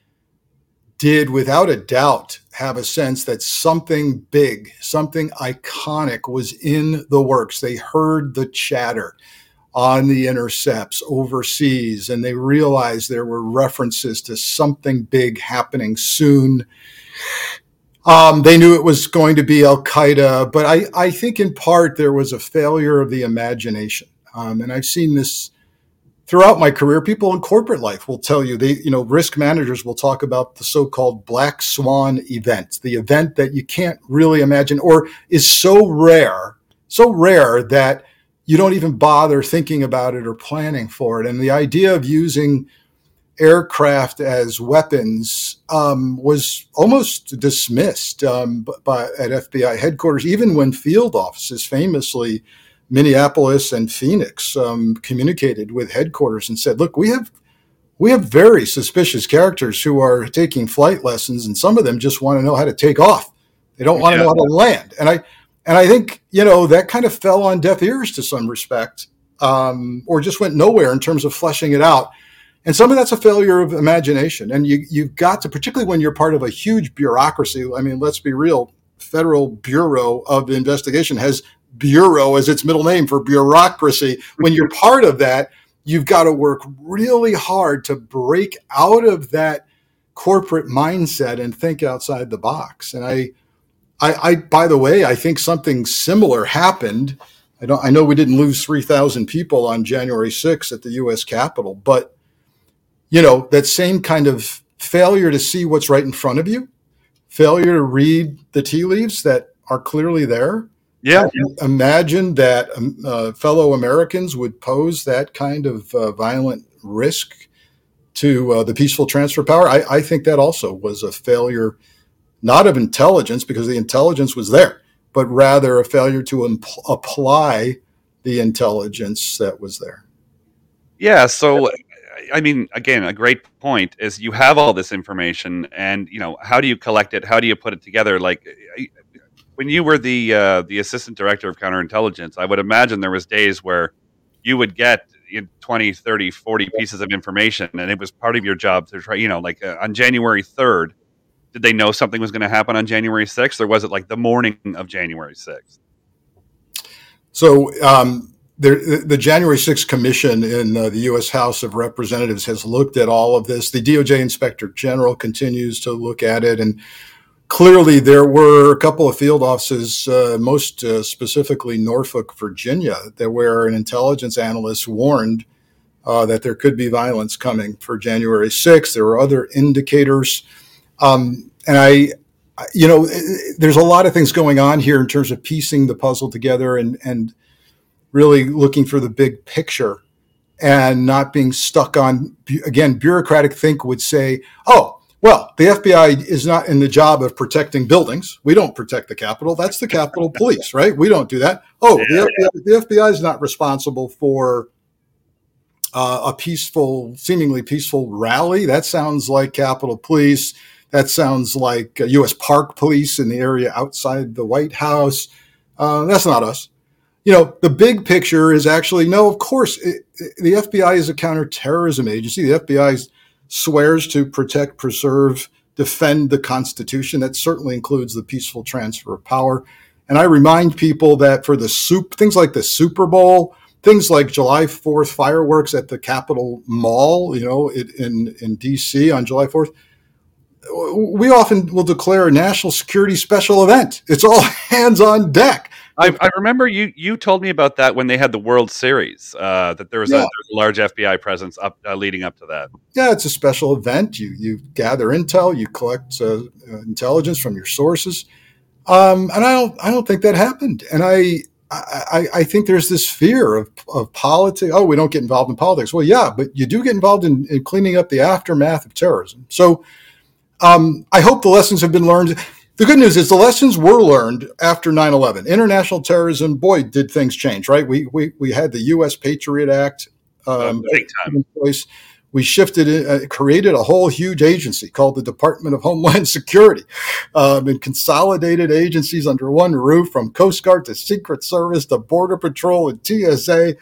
did without a doubt have a sense that something big, something iconic was in the works. They heard the chatter on the intercepts overseas and they realized there were references to something big happening soon. Um, they knew it was going to be Al Qaeda, but I, I, think in part there was a failure of the imagination. Um, and I've seen this throughout my career, people in corporate life will tell you they, you know, risk managers will talk about the so-called black swan event, the event that you can't really imagine or is so rare, so rare that you don't even bother thinking about it or planning for it. And the idea of using aircraft as weapons um, was almost dismissed um, by, at FBI headquarters, even when field offices famously Minneapolis and Phoenix um, communicated with headquarters and said, "Look, we have we have very suspicious characters who are taking flight lessons, and some of them just want to know how to take off. They don't want to know how to land." And I and I think you know that kind of fell on deaf ears to some respect, um, or just went nowhere in terms of fleshing it out. And some of that's a failure of imagination. And you you've got to, particularly when you're part of a huge bureaucracy. I mean, let's be real. Federal Bureau of Investigation has bureau as its middle name for bureaucracy. When you're part of that, you've got to work really hard to break out of that corporate mindset and think outside the box. And I, I, I by the way, I think something similar happened. I don't. I know we didn't lose three thousand people on January 6th at the U.S. Capitol, but you know that same kind of failure to see what's right in front of you, failure to read the tea leaves that are clearly there. Yeah. Imagine that um, uh, fellow Americans would pose that kind of uh, violent risk to uh, the peaceful transfer power. I, I, think that also was a failure, not of intelligence, because the intelligence was there, but rather a failure to imp- apply the intelligence that was there. Yeah. So, I mean, again, a great point is you have all this information, and you know, how do you collect it? How do you put it together? Like, when you were the uh, the assistant director of counterintelligence, I would imagine there was days where you would get 20, 30, 40 pieces of information, and it was part of your job to try, you know, like uh, on January 3rd, did they know something was going to happen on January 6th, or was it like the morning of January 6th? So, um, the, the, January 6th commission in uh, the U.S. House of Representatives has looked at all of this. The DOJ Inspector General continues to look at it, and clearly there were a couple of field offices, uh, most uh, specifically Norfolk, Virginia, that where an intelligence analyst warned uh, that there could be violence coming for January 6th. There were other indicators. Um, and I, you know, there's a lot of things going on here in terms of piecing the puzzle together and, and really looking for the big picture and not being stuck on, again, bureaucratic think would say, oh, well, the FBI is not in the job of protecting buildings. We don't protect the Capitol. That's the Capitol Police, right? We don't do that. Oh, yeah, the, FBI, the, FBI, is not responsible for uh, a peaceful, seemingly peaceful rally. That sounds like Capitol Police. That sounds like uh, U.S. Park Police in the area outside the White House. Uh, that's not us. You know, the big picture is actually no. Of course, it, it, the FBI is a counterterrorism agency. The FBI is swears to protect, preserve, defend the Constitution. That certainly includes the peaceful transfer of power. And I remind people that for the soup, things like the Super Bowl, things like July 4th fireworks at the Capitol Mall, you know, in, in DC on July 4th, we often will declare a national security special event. It's all hands on deck. I, I, remember you you told me about that when they had the World Series. Uh, that there was, yeah. a, there was, a, large FBI presence up uh, leading up to that. Yeah, it's a special event. You you gather intel, you collect uh, uh, intelligence from your sources, um, and I don't I don't think that happened. And I. I, I think there's this fear of, of politics. Oh, we don't get involved in politics. Well, yeah, but you do get involved in, in cleaning up the aftermath of terrorism. So um, I hope the lessons have been learned the good news is the lessons were learned after 9-11 international terrorism boy did things change right we we, we had the us patriot act um, big time. Place. we shifted uh, created a whole huge agency called the department of homeland security um, and consolidated agencies under one roof from coast guard to secret service to border patrol and tsa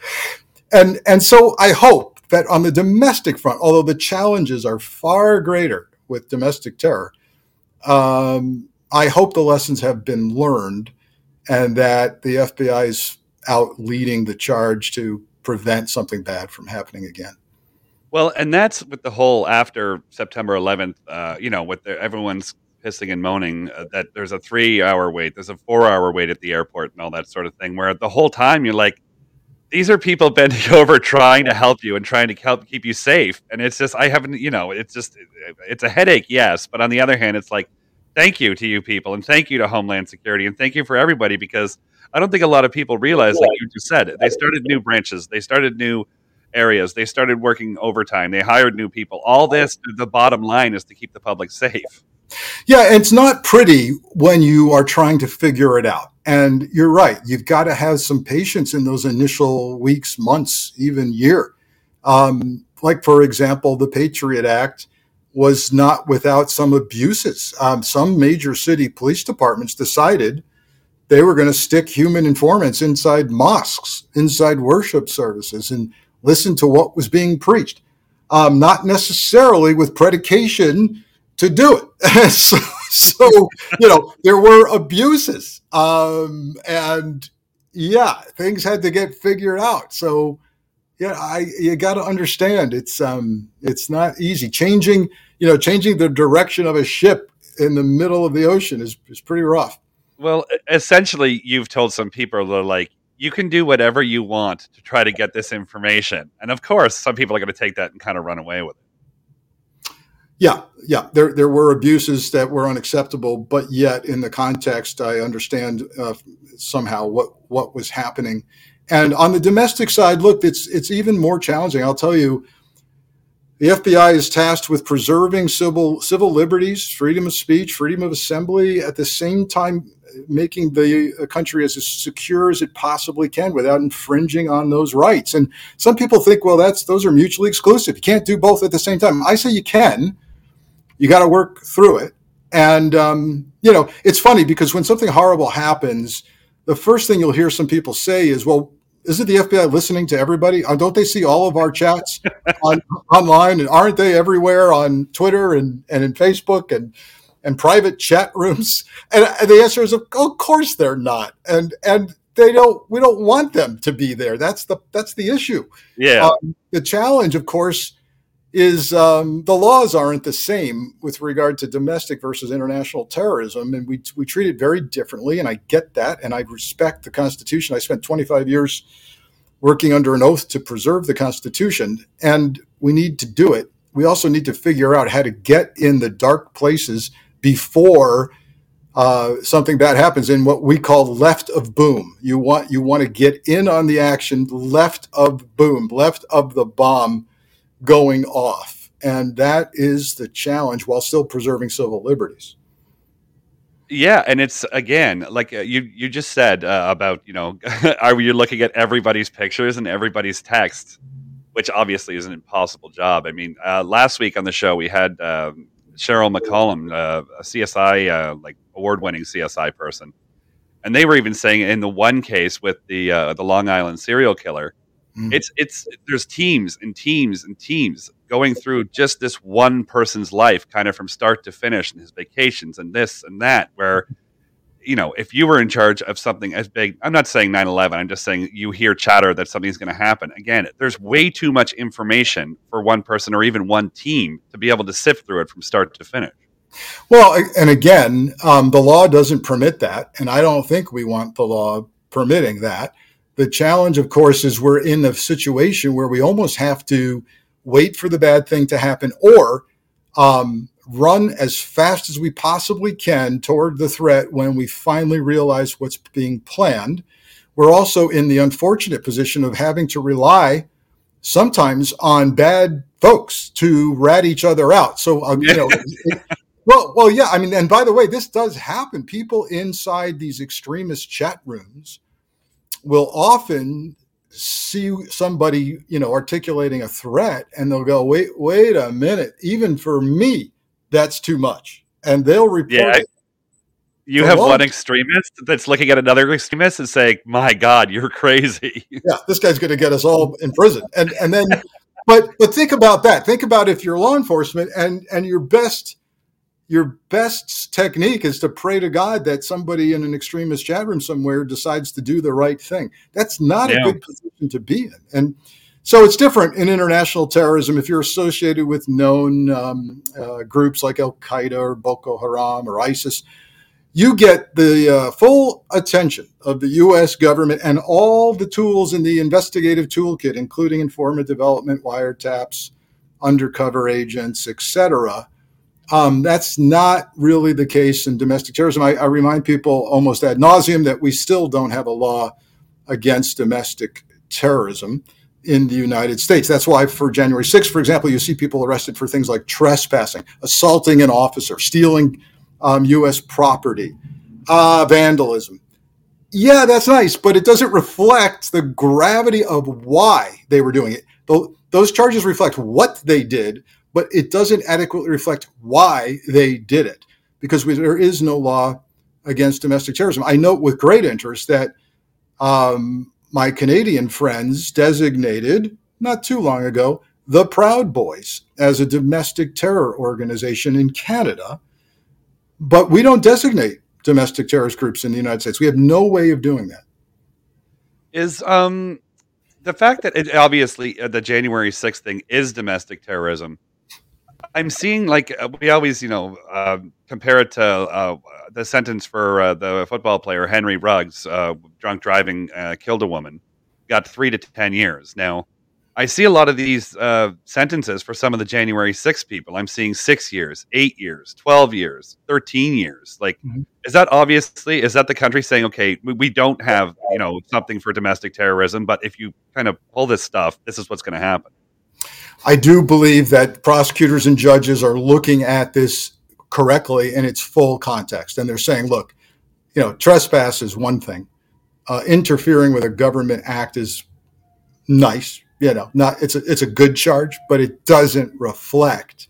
and and so i hope that on the domestic front although the challenges are far greater with domestic terror um, I hope the lessons have been learned and that the FBI is out leading the charge to prevent something bad from happening again. Well, and that's with the whole after September 11th, uh, you know, with the, everyone's pissing and moaning uh, that there's a three hour wait, there's a four hour wait at the airport and all that sort of thing, where the whole time you're like, these are people bending over trying to help you and trying to help keep you safe. And it's just, I haven't, you know, it's just, it's a headache, yes. But on the other hand, it's like, thank you to you people and thank you to Homeland Security and thank you for everybody because I don't think a lot of people realize, like you just said, they started new branches, they started new areas, they started working overtime, they hired new people. All this, the bottom line is to keep the public safe. Yeah, it's not pretty when you are trying to figure it out. And you're right, you've got to have some patience in those initial weeks, months, even year. Um, like, for example, the Patriot Act was not without some abuses. Um, some major city police departments decided they were going to stick human informants inside mosques, inside worship services, and listen to what was being preached. Um, not necessarily with predication to do it. so, so, you know, there were abuses. Um, and yeah, things had to get figured out. So, yeah, I you got to understand it's um it's not easy changing you know, changing the direction of a ship in the middle of the ocean is, is pretty rough. Well, essentially, you've told some people that like, you can do whatever you want to try to get this information. And of course, some people are going to take that and kind of run away with it. Yeah, yeah. There, there were abuses that were unacceptable, but yet, in the context, I understand uh, somehow what what was happening. And on the domestic side, look, it's it's even more challenging. I'll tell you, the FBI is tasked with preserving civil civil liberties, freedom of speech, freedom of assembly, at the same time making the uh, country as secure as it possibly can without infringing on those rights. And some people think, well, that's those are mutually exclusive. You can't do both at the same time. I say you can. You got to work through it. And um, you know, it's funny because when something horrible happens, the first thing you'll hear some people say is, "Well, isn't the FBI listening to everybody? Uh, don't they see all of our chats on, online? And aren't they everywhere on Twitter and, and in Facebook and and private chat rooms? And, and the answer is, of course they're not. And and they don't. We don't want them to be there. That's the that's the issue. Yeah. Um, the challenge, of course, is um, the laws aren't the same with regard to domestic versus international terrorism, and we we treat it very differently. And I get that, and I respect the Constitution. I spent 25 years working under an oath to preserve the Constitution, and we need to do it. We also need to figure out how to get in the dark places before uh, something bad happens in what we call left of boom. You want you want to get in on the action left of boom, left of the bomb going off, and that is the challenge while still preserving civil liberties. Yeah, and it's again like uh, you you just said uh, about you know are you looking at everybody's pictures and everybody's text, which obviously is an impossible job. I mean, uh, last week on the show we had um, Cheryl McCollum, uh, a CSI uh, like award-winning CSI person, and they were even saying in the one case with the the Long Island serial killer, mm. it's it's there's teams and teams and teams going through just this one person's life, kind of from start to finish, and his vacations and this and that, where you know, if you were in charge of something as big, I'm not saying 9 11, I'm just saying you hear chatter that something's going to happen. Again, there's way too much information for one person or even one team to be able to sift through it from start to finish. Well, and again, um, the law doesn't permit that. And I don't think we want the law permitting that. The challenge, of course, is we're in a situation where we almost have to wait for the bad thing to happen or um, run as fast as we possibly can toward the threat when we finally realize what's being planned. We're also in the unfortunate position of having to rely sometimes on bad folks to rat each other out. So, uh, you know, well, well, yeah. I mean, and by the way, this does happen. People inside these extremist chat rooms will often see somebody, you know, articulating a threat, and they'll go, "Wait, wait a minute! Even for me, that's too much. And they'll report yeah, it. You have one extremist that's looking at another extremist and saying, "My God, you're crazy." Yeah, this guy's going to get us all in prison. And and then, but but think about that. Think about if you're law enforcement and and your best your best technique is to pray to God that somebody in an extremist chat room somewhere decides to do the right thing. That's not yeah. a good position to be in. And so it's different in international terrorism. If you're associated with known um, uh, groups like Al Qaeda or Boko Haram or ISIS, you get the uh, full attention of the U.S. government and all the tools in the investigative toolkit, including informant development, wiretaps, undercover agents, etc. Um, that's not really the case in domestic terrorism. I, I remind people almost ad nauseum that we still don't have a law against domestic terrorism in the United States. That's why for January 6th, for example, you see people arrested for things like trespassing, assaulting an officer, stealing um, U.S. property, uh, vandalism. Yeah, that's nice, but it doesn't reflect the gravity of why they were doing it. Those charges reflect what they did, but it doesn't adequately reflect why they did it because there is no law against domestic terrorism. I note with great interest that um, my Canadian friends designated, not too long ago, the Proud Boys as a domestic terror organization in Canada. But we don't designate domestic terrorist groups in the United States. We have no way of doing that. Is um, the fact that it, obviously uh, the January 6th thing is domestic terrorism. I'm seeing like uh, we always, you know, uh, compare it to uh, the sentence for uh, the football player Henry Ruggs, uh, drunk driving, uh, killed a woman, got three to ten years. Now, I see a lot of these sentences for some of the January 6 people. I'm seeing six years, eight years, twelve years, thirteen years. Like, mm-hmm. is that obviously is that the country saying, okay, we, we don't have you know something for domestic terrorism, but if you kind of pull this stuff, this is what's going to happen. I do believe that prosecutors and judges are looking at this correctly in its full context. And they're saying, look, you know, trespass is one thing. Uh, interfering with a government act is nice, you know, not it's a it's a good charge, but it doesn't reflect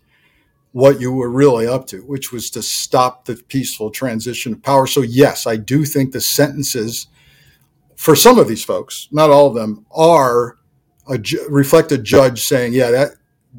what you were really up to, which was to stop the peaceful transition of power. So yes, I do think the sentences for some of these folks, not all of them, are a reflect a judge saying, "Yeah, that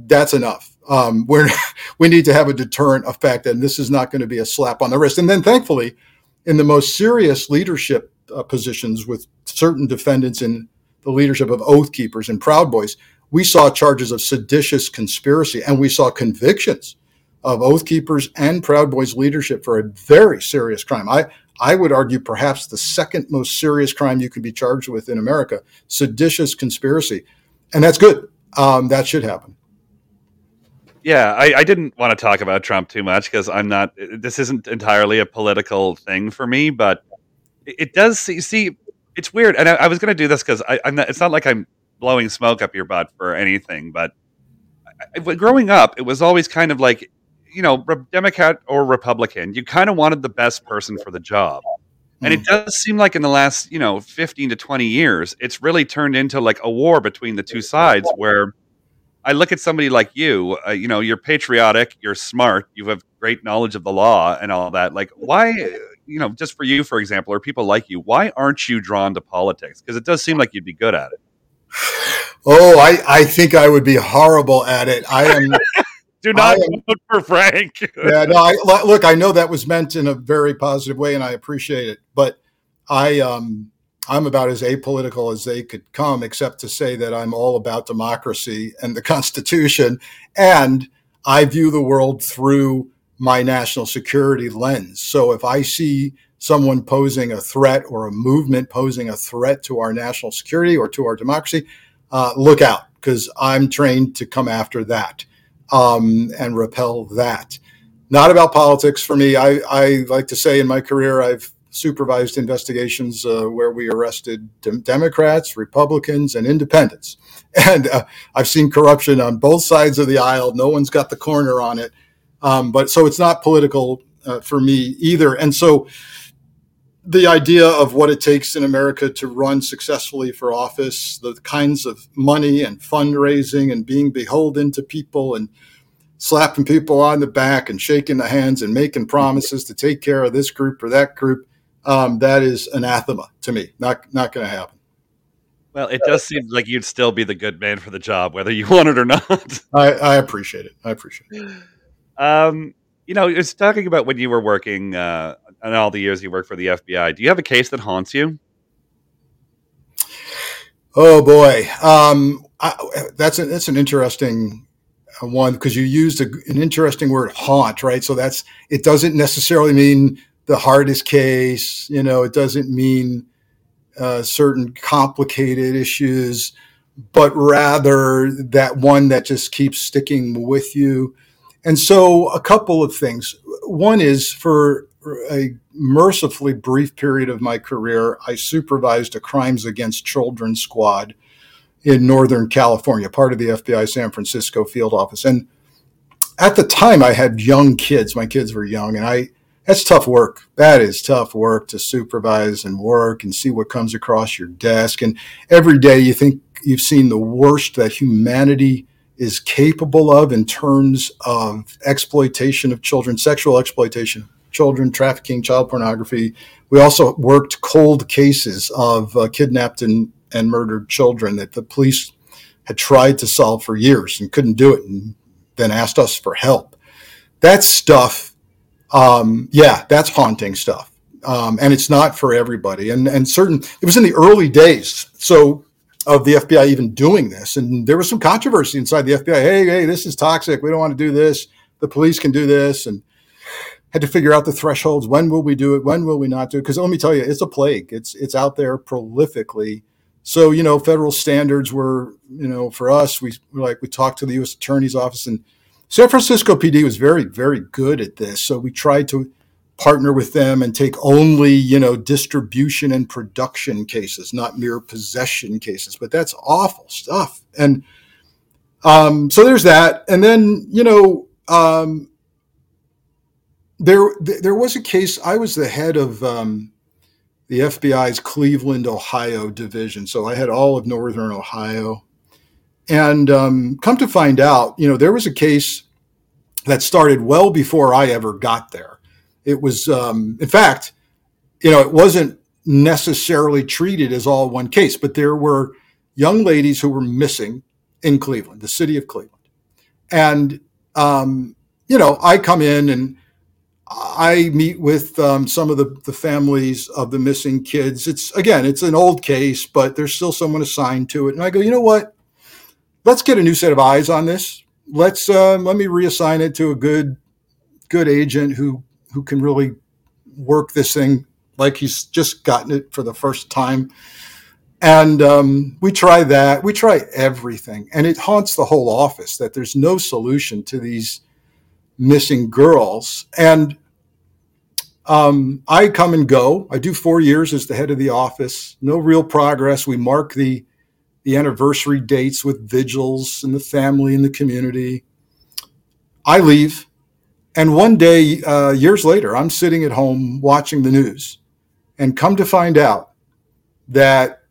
that's enough. Um, we're we need to have a deterrent effect, and this is not going to be a slap on the wrist." And then, thankfully, in the most serious leadership uh, positions with certain defendants in the leadership of Oath Keepers and Proud Boys, we saw charges of seditious conspiracy, and we saw convictions of Oath Keepers and Proud Boys leadership for a very serious crime. I I would argue perhaps the second most serious crime you can be charged with in America, seditious conspiracy. And that's good. Um, that should happen. Yeah, I, I, didn't want to talk about Trump too much because I'm not. This isn't entirely a political thing for me, but it does see. see it's weird, and I, I was going to do this because I'm. Not, it's not like I'm blowing smoke up your butt for anything, but growing up, it was always kind of like you know, Democrat or Republican, you kind of wanted the best person for the job. And it hmm. does seem like in the last, you know, 15 to 20 years, it's really turned into like a war between the two sides where I look at somebody like you, uh, you know, you're patriotic, you're smart, you have great knowledge of the law and all that. Like, why, you know, just for you, for example, or people like you, why aren't you drawn to politics? Because it does seem like you'd be good at it. Oh, I, I think I would be horrible at it. I am do not am, vote for Frank. yeah, no. I, look, I know that was meant in a very positive way, and I appreciate it. But I, um, I'm about as apolitical as they could come, except to say that I'm all about democracy and the Constitution, and I view the world through my national security lens. So if I see someone posing a threat or a movement posing a threat to our national security or to our democracy, uh, look out because I'm trained to come after that um, and repel that. Not about politics for me. I, I, like to say in my career, I've supervised investigations uh, where we arrested de- Democrats, Republicans, and independents. And uh, I've seen corruption on both sides of the aisle. No one's got the corner on it. Um, but so it's not political uh, for me either. And so the idea of what it takes in America to run successfully for office, the kinds of money and fundraising and being beholden to people and slapping people on the back and shaking the hands and making promises to take care of this group or that group, um, that is anathema to me. Not not going to happen. Well, it does seem like you'd still be the good man for the job, whether you want it or not. I, I appreciate it. I appreciate it. Um, you know, it's talking about when you were working uh, and all the years you worked for the FBI. Do you have a case that haunts you? Oh boy, um, I, that's a, that's an interesting one because you used a, an interesting word, haunt, right? So that's it doesn't necessarily mean the hardest case. You know, it doesn't mean uh, certain complicated issues, but rather that one that just keeps sticking with you. And so, a couple of things. One is for a mercifully brief period of my career, I supervised a crimes against children squad in Northern California, part of the FBI San Francisco field office. And at the time, I had young kids. My kids were young, and I that's tough work. That is tough work to supervise and work and see what comes across your desk. And every day, you think you've seen the worst that humanity is capable of in terms of exploitation of children, sexual exploitation children, trafficking, child pornography. We also worked cold cases of uh, kidnapped and, and murdered children that the police had tried to solve for years and couldn't do it and then asked us for help. That stuff, um, yeah, that's haunting stuff. Um, and it's not for everybody. And, and certain, it was in the early days. So of the FBI even doing this. And there was some controversy inside the FBI. Hey, hey, this is toxic. We don't want to do this. the police can do this and had to figure out the thresholds. When will we do it? When will we not do it? Because let me tell you, it's a plague. It's it's out there prolifically. So you know, federal standards were you know for us we like we talked to the U.S. Attorney's Office and San Francisco PD was very very good at this. So we tried to partner with them and take only you know distribution and production cases, not mere possession cases. But that's awful stuff. And um, so there's that. And then you know. Um, there, there was a case. I was the head of um, the FBI's Cleveland, Ohio division, so I had all of Northern Ohio. And um, come to find out, you know, there was a case that started well before I ever got there. It was, um, in fact, you know, it wasn't necessarily treated as all one case, but there were young ladies who were missing in Cleveland, the city of Cleveland. And, um, you know, I come in and I meet with um, some of the, the families of the missing kids. It's again, it's an old case, but there's still someone assigned to it. And I go, you know what? Let's get a new set of eyes on this. Let's uh, let me reassign it to a good good agent who who can really work this thing like he's just gotten it for the first time. And um, we try that. We try everything, and it haunts the whole office that there's no solution to these missing girls. And um, I come and go. I do four years as the head of the office. No real progress. We mark the the anniversary dates with vigils and the family and the community. I leave, and one day, uh, years later, I'm sitting at home watching the news, and come to find out that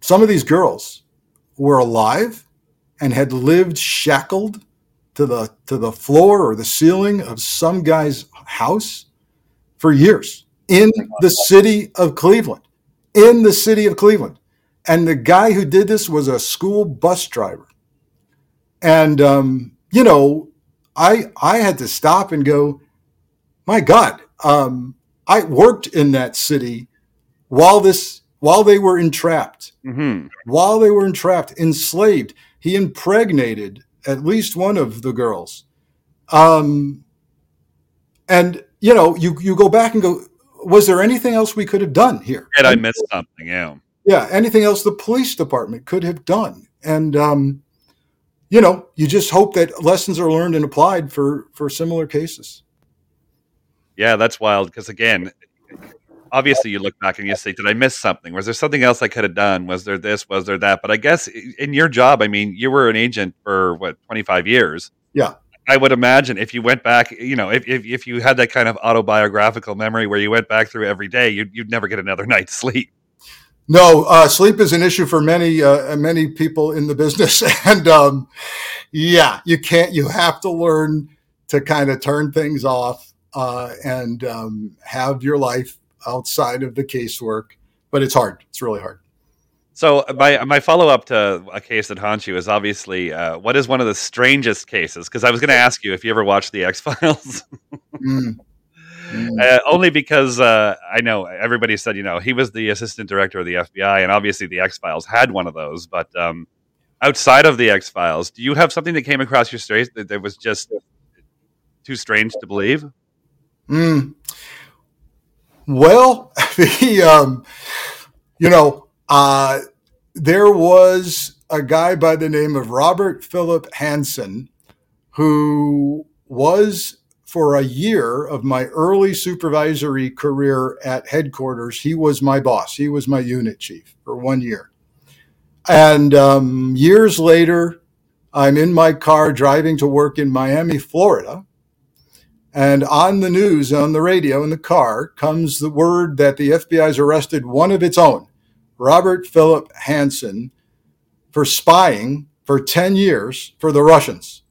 some of these girls were alive and had lived shackled to the to the floor or the ceiling of some guy's house for years in the city of Cleveland. In the city of Cleveland. And the guy who did this was a school bus driver. And um, you know, I I had to stop and go, my God, um, I worked in that city while this while they were entrapped, mm-hmm. while they were entrapped, enslaved. He impregnated at least one of the girls. Um, and you know, you you go back and go, was there anything else we could have done here? Did I miss something? Yeah. Yeah. Anything else the police department could have done? And um, you know, you just hope that lessons are learned and applied for for similar cases. Yeah, that's wild. Because again, obviously you look back and you say, did I miss something? Was there something else I could have done? Was there this? Was there that? But I guess in your job, I mean, you were an agent for what, 25 years. Yeah. I would imagine if you went back, you know, if, if, if you had that kind of autobiographical memory where you went back through every day, you'd, you'd never get another night's sleep. No, uh, sleep is an issue for many uh, many people in the business, and um, yeah, you can't. You have to learn to kind of turn things off uh, and um, have your life outside of the casework, but it's hard. It's really hard. So my my follow up to a case that haunts you is obviously uh, what is one of the strangest cases? Because I was going to ask you if you ever watched the X Files. mm. Mm. Uh, only because uh, I know everybody said you know he was the assistant director of the FBI, and obviously the X Files had one of those. But um, outside of the X Files, do you have something that came across your street that, that was just too strange to believe? Mm. Well, the um, you know, uh, there was a guy by the name of Robert Philip Hanssen who was for a year of my early supervisory career at headquarters. He was my boss. He was my unit chief for one year. And um, years later, I'm in my car driving to work in Miami, Florida and on the news, on the radio, in the car, comes the word that the FBI has arrested one of its own, Robert Philip Hanssen, for spying for 10 years for the Russians.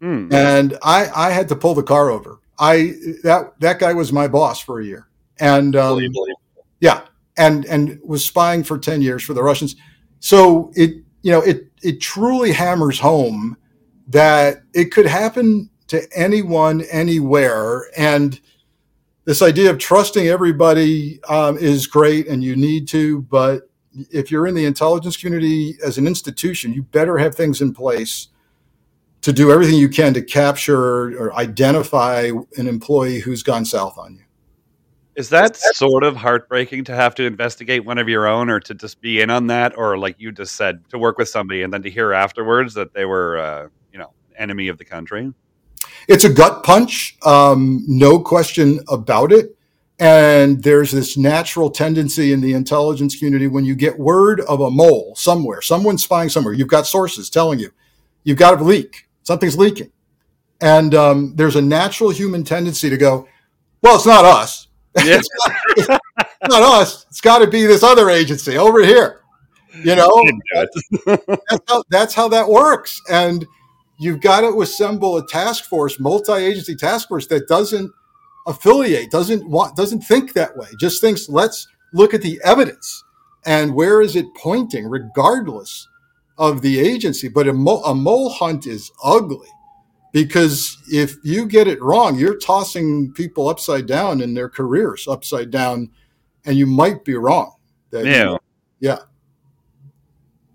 Mm. And I, I had to pull the car over. I that that guy was my boss for a year, and um, yeah, and and was spying for ten years for the Russians. So it you know it it truly hammers home that it could happen to anyone, anywhere. And this idea of trusting everybody um, is great and you need to, but if you're in the intelligence community as an institution, you better have things in place to do everything you can to capture or identify an employee who's gone south on you. Is that sort of heartbreaking to have to investigate one of your own or to just be in on that? Or, like you just said, to work with somebody and then to hear afterwards that they were, uh, you know, enemy of the country? It's a gut punch, um, no question about it. And there's this natural tendency in the intelligence community when you get word of a mole somewhere, someone's spying somewhere, you've got sources telling you, you've got a leak, something's leaking. And um, there's a natural human tendency to go, well, it's not us yeah. it's, not, it's not us. It's got to be this other agency over here. You know, that's, how, that's how that works. And you've got to assemble a task force, multi-agency task force that doesn't affiliate, doesn't want, doesn't think that way. Just thinks, let's look at the evidence and where is it pointing, regardless of the agency. But a, mo- a mole hunt is ugly because if you get it wrong, you're tossing people upside down in their careers upside down, and you might be wrong. That, yeah, yeah.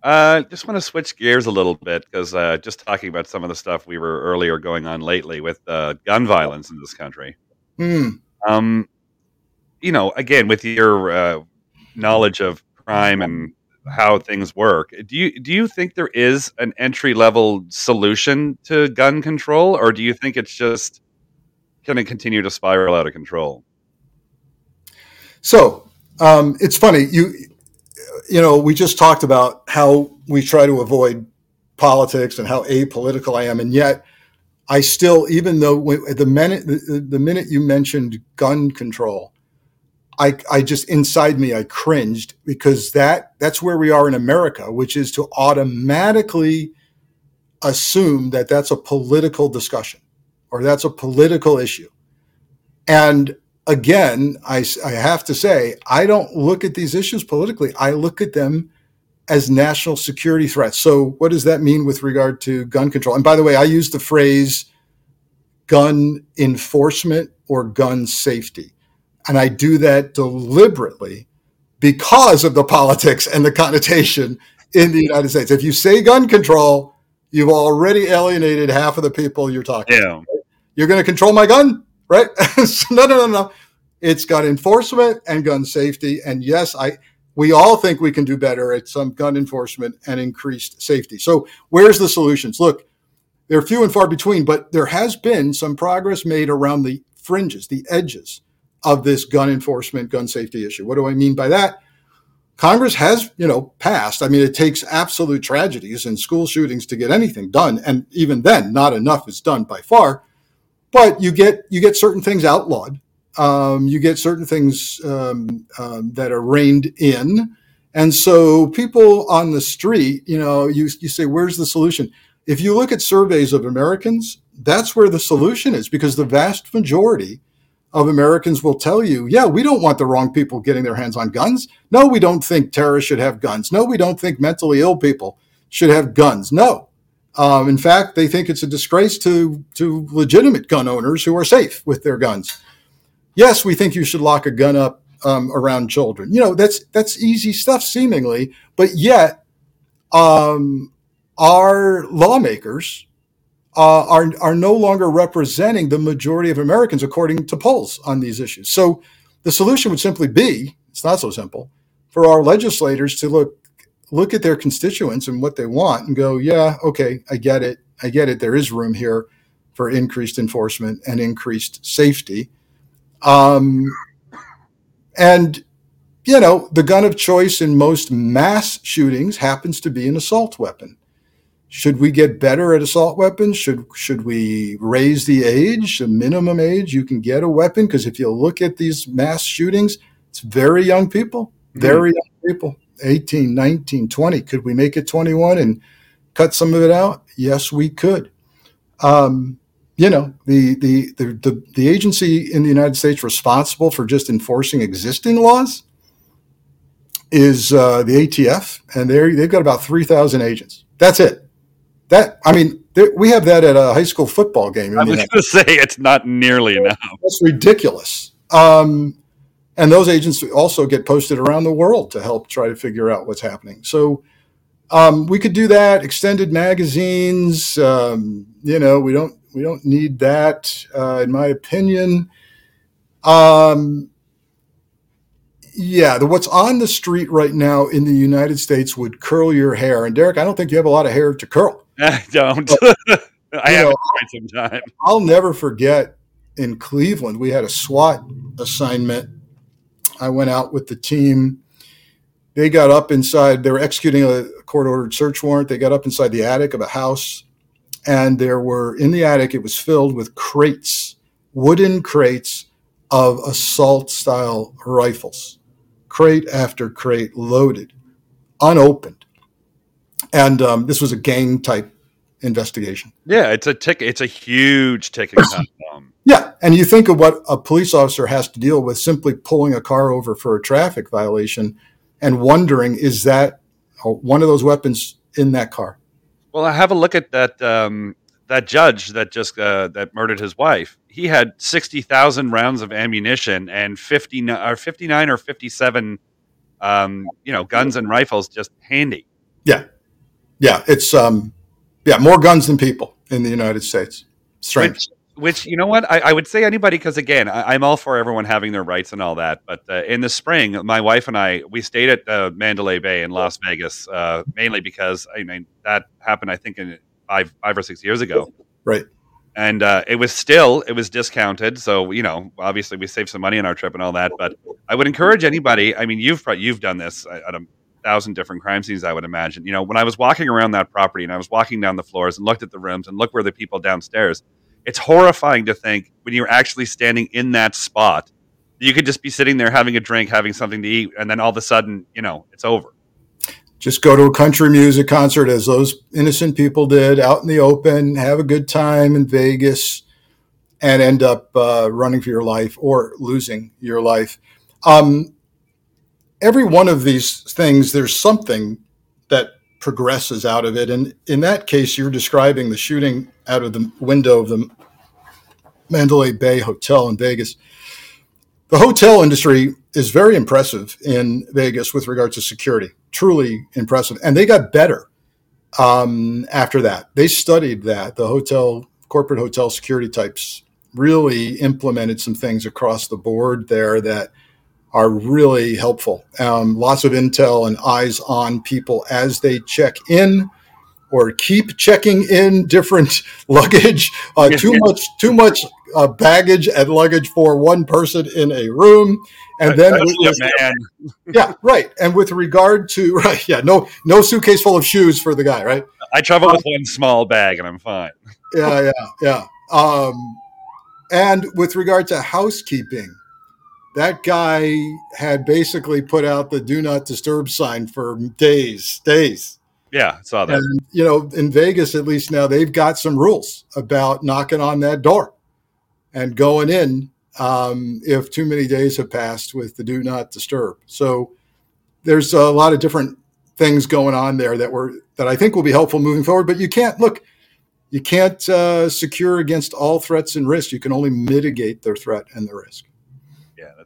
Uh, just want to switch gears a little bit because uh, just talking about some of the stuff we were earlier going on lately with uh, gun violence in this country. Hmm. Um, you know, again, with your uh, knowledge of crime and how things work. Do you do you think there is an entry level solution to gun control, or do you think it's just going to continue to spiral out of control? So um, it's funny you you know we just talked about how we try to avoid politics and how apolitical I am, and yet I still, even though the minute the, minute you mentioned gun control, I, I just inside me I cringed because that that's where we are in America, which is to automatically assume that that's a political discussion or that's a political issue. And again, I, I have to say, I don't look at these issues politically. I look at them as national security threats. So, what does that mean with regard to gun control? And by the way, I use the phrase gun enforcement or gun safety and I do that deliberately because of the politics and the connotation in the United States. If you say gun control, you've already alienated half of the people you're talking yeah. to. You're going to control my gun, right? no, no, no, no. It's gun enforcement and gun safety. And yes, I we all think we can do better at some gun enforcement and increased safety. So where's the solutions? Look, they're few and far between, but there has been some progress made around the fringes, the edges of this gun enforcement, gun safety issue. What do I mean by that? Congress has, you know, passed. I mean, it takes absolute tragedies and school shootings to get anything done, and even then, not enough is done by far. But you get you get certain things outlawed. Um, you get certain things um, um, that are reined in, and so people on the street, you know, you you say, "Where's the solution?" If you look at surveys of Americans, that's where the solution is, because the vast majority of Americans will tell you, yeah, we don't want the wrong people getting their hands on guns. No, we don't think terrorists should have guns. No, we don't think mentally ill people should have guns. No. Um, in fact, they think it's a disgrace to, to legitimate gun owners who are safe with their guns. Yes, we think you should lock a gun up um, around children. You know, that's that's easy stuff seemingly, but yet um, our lawmakers uh, are, are no longer representing the majority of Americans according to polls on these issues. So the solution would simply be it's not so simple for our legislators to look look at their constituents and what they want and go, yeah, okay, I get it. I get it. There is room here for increased enforcement and increased safety. Um, and, you know, the gun of choice in most mass shootings happens to be an assault weapon. Should we get better at assault weapons? Should should we raise the age, the minimum age you can get a weapon? Because if you look at these mass shootings, it's very young people, mm-hmm. very mm-hmm. young people, 18, 19, 20. Could we make it 21 and cut some of it out? Yes, we could. Um, you know, the, the, the, the, the agency in the United States responsible for just enforcing existing laws is uh, the ATF, and they they've got about 3,000 agents. That's it. That I mean, there, we have that at a high school football game. I was going to say it's not nearly enough. That's ridiculous. Um, and those agents also get posted around the world to help try to figure out what's happening. So um, we could do that. Extended magazines. Um, you know, we don't we don't need that, uh, in my opinion. Um, yeah, the what's on the street right now in the United States would curl your hair. And Derek, I don't think you have a lot of hair to curl. I don't. I haven't quite some time. I'll never forget in Cleveland, we had a SWAT assignment. I went out with the team. They got up inside, they were executing a court ordered search warrant. They got up inside the attic of a house, and there were in the attic, it was filled with crates, wooden crates of assault style rifles crate after crate loaded, unopened. And um, this was a gang type investigation. Yeah, it's a tick. It's a huge ticking time bomb. Yeah, and you think of what a police officer has to deal with simply pulling a car over for a traffic violation, and wondering is that one of those weapons in that car? Well, I have a look at that um, that judge that just uh, that murdered his wife. He had sixty thousand rounds of ammunition and fifty or fifty nine or fifty seven, um, you know, guns and rifles just handy. Yeah, yeah, it's um, yeah, more guns than people in the United States. Strange. Which, which you know what I, I would say anybody because again I, am all for everyone having their rights and all that. But uh, in the spring, my wife and I we stayed at uh, Mandalay Bay in Las Vegas uh, mainly because I mean that happened I think in five five or six years ago. Right. And uh, it was still it was discounted, so you know obviously we saved some money on our trip and all that. But I would encourage anybody. I mean, you've you've done this at a thousand different crime scenes. I would imagine. You know, when I was walking around that property and I was walking down the floors and looked at the rooms and looked where the people downstairs, it's horrifying to think when you're actually standing in that spot, you could just be sitting there having a drink, having something to eat, and then all of a sudden, you know, it's over just go to a country music concert as those innocent people did out in the open, have a good time in Vegas, and end up uh, running for your life or losing your life. Um, every one of these things, there's something that progresses out of it. And in that case, you're describing the shooting out of the window of the Mandalay Bay Hotel in Vegas. The hotel industry is very impressive in Vegas with regard to security truly impressive. And they got better um, after that. They studied that. The hotel, corporate hotel security types really implemented some things across the board there that are really helpful. Um, lots of intel and eyes on people as they check in or keep checking in different luggage. Uh, too much, too much uh, baggage and luggage for one person in a room, and then man. yeah, right. And with regard to right, yeah, no, no suitcase full of shoes for the guy, right? I travel um, with one small bag, and I'm fine. yeah, yeah, yeah. Um, and with regard to housekeeping, that guy had basically put out the "Do Not Disturb" sign for days, days. Yeah, I saw that. And, you know, in Vegas, at least now, they've got some rules about knocking on that door and going in um, if too many days have passed with the do not disturb. So there's a lot of different things going on there that were that I think will be helpful moving forward. But you can't look, you can't uh, secure against all threats and risks. You can only mitigate their threat and the risk.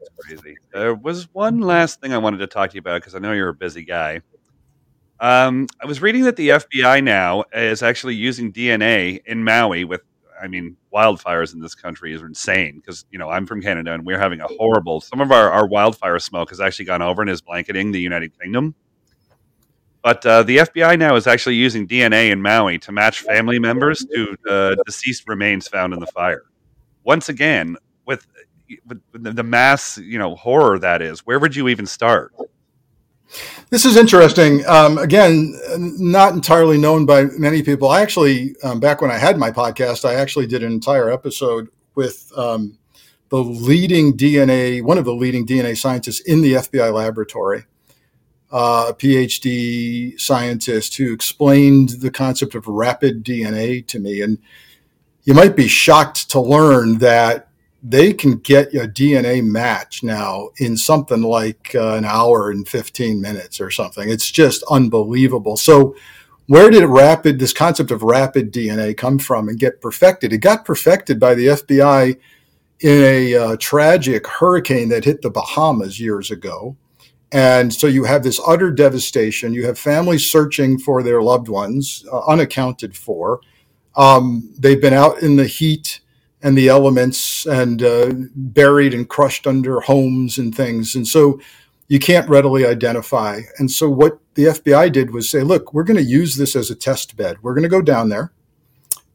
That's crazy. There was one last thing I wanted to talk to you about because I know you're a busy guy. Um, I was reading that the FBI now is actually using DNA in Maui with I mean, wildfires in this country is insane because you know I'm from Canada and we're having a horrible. Some of our, our wildfire smoke has actually gone over and is blanketing the United Kingdom. But uh, the FBI now is actually using DNA in Maui to match family members to uh, deceased remains found in the fire. Once again, with the mass, you know, horror that is, where would you even start? This is interesting. Um, again, not entirely known by many people. I actually, um, back when I had my podcast, I actually did an entire episode with um, the leading DNA, one of the leading DNA scientists in the FBI laboratory, uh, a PhD scientist who explained the concept of rapid DNA to me. And you might be shocked to learn that they can get a DNA match now in something like uh, an hour and 15 minutes or something. It's just unbelievable. So, where did rapid, this concept of rapid DNA come from and get perfected? It got perfected by the FBI in a uh, tragic hurricane that hit the Bahamas years ago. And so you have this utter devastation. You have families searching for their loved ones, uh, unaccounted for. Um, they've been out in the heat and the elements and uh, buried and crushed under homes and things. And so you can't readily identify. And so what the FBI did was say, look, we're going to use this as a test bed. We're going to go down there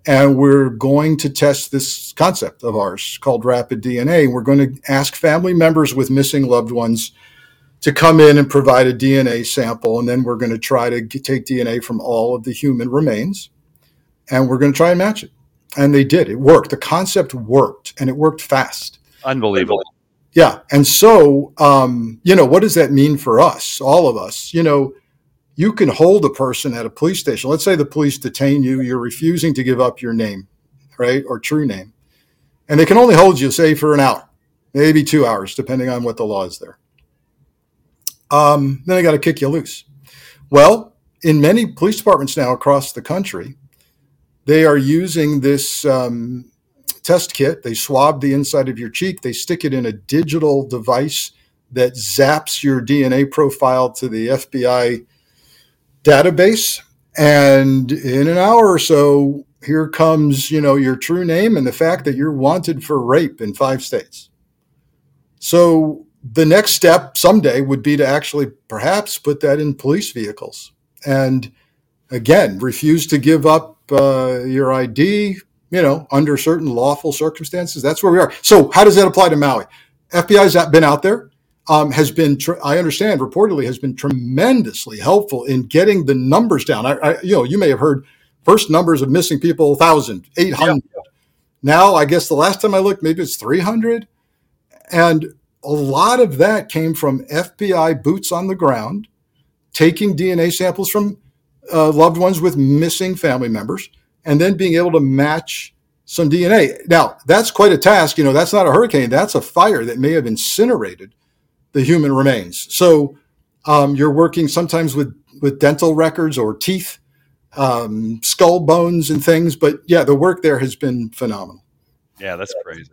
and we're going to test this concept of ours called rapid DNA. We're going to ask family members with missing loved ones to come in and provide a DNA sample. And then we're going to try to take DNA from all of the human remains and we're going to try and match it. And they did. It worked. The concept worked and it worked fast. Unbelievable. Yeah. And so, um, you know, what does that mean for us, all of us? You know, you can hold a person at a police station. Let's say the police detain you, you're refusing to give up your name, right? Or true name. And they can only hold you, say, for an hour, maybe two hours, depending on what the law is there. Um, then they got to kick you loose. Well, in many police departments now across the country, they are using this um, test kit. They swab the inside of your cheek, they stick it in a digital device that zaps your DNA profile to the FBI database. And in an hour or so, here comes, you know, your true name and the fact that you're wanted for rape in five states. So the next step someday would be to actually perhaps put that in police vehicles. And again, refuse to give up uh, your ID, you know, under certain lawful circumstances. That's where we are. So, how does that apply to Maui? FBI's been out there, um, has been, tr- I understand, reportedly has been tremendously helpful in getting the numbers down. I, I you know, you may have heard first numbers of missing people 1,000, 800. Yeah. Now, I guess the last time I looked, maybe it's 300. And a lot of that came from FBI boots on the ground, taking DNA samples from uh, loved ones with missing family members, and then being able to match some DNA. Now, that's quite a task. You know, that's not a hurricane, that's a fire that may have incinerated the human remains. So um, you're working sometimes with, with dental records or teeth, um, skull bones, and things. But yeah, the work there has been phenomenal. Yeah, that's crazy.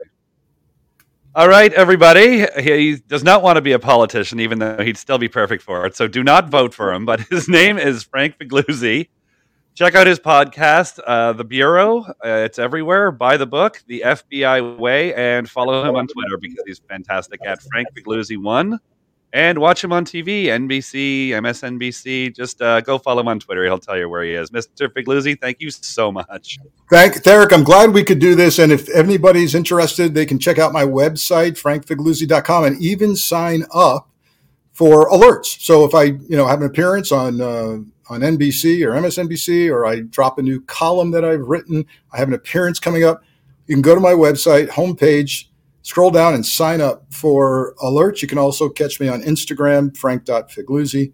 All right, everybody. He does not want to be a politician, even though he'd still be perfect for it. So do not vote for him. But his name is Frank Figliuzzi. Check out his podcast, uh, The Bureau. Uh, it's everywhere. Buy the book, The FBI Way, and follow him on Twitter because he's fantastic at Frank Figliuzzi1 and watch him on TV, NBC, MSNBC. Just uh, go follow him on Twitter. He'll tell you where he is. Mr. Figliuzzi, thank you so much. Thank Derek. I'm glad we could do this. And if anybody's interested, they can check out my website, frankfigliuzzi.com, and even sign up for alerts. So if I, you know, have an appearance on uh, on NBC or MSNBC, or I drop a new column that I've written, I have an appearance coming up. You can go to my website homepage scroll down and sign up for alerts. You can also catch me on Instagram, frank.figliuzzi.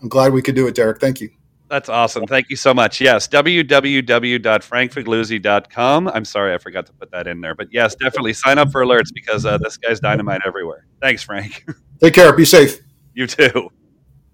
I'm glad we could do it, Derek. Thank you. That's awesome. Thank you so much. Yes, www.frankfigliuzzi.com. I'm sorry, I forgot to put that in there. But yes, definitely sign up for alerts because uh, this guy's dynamite everywhere. Thanks, Frank. Take care. Be safe. You too.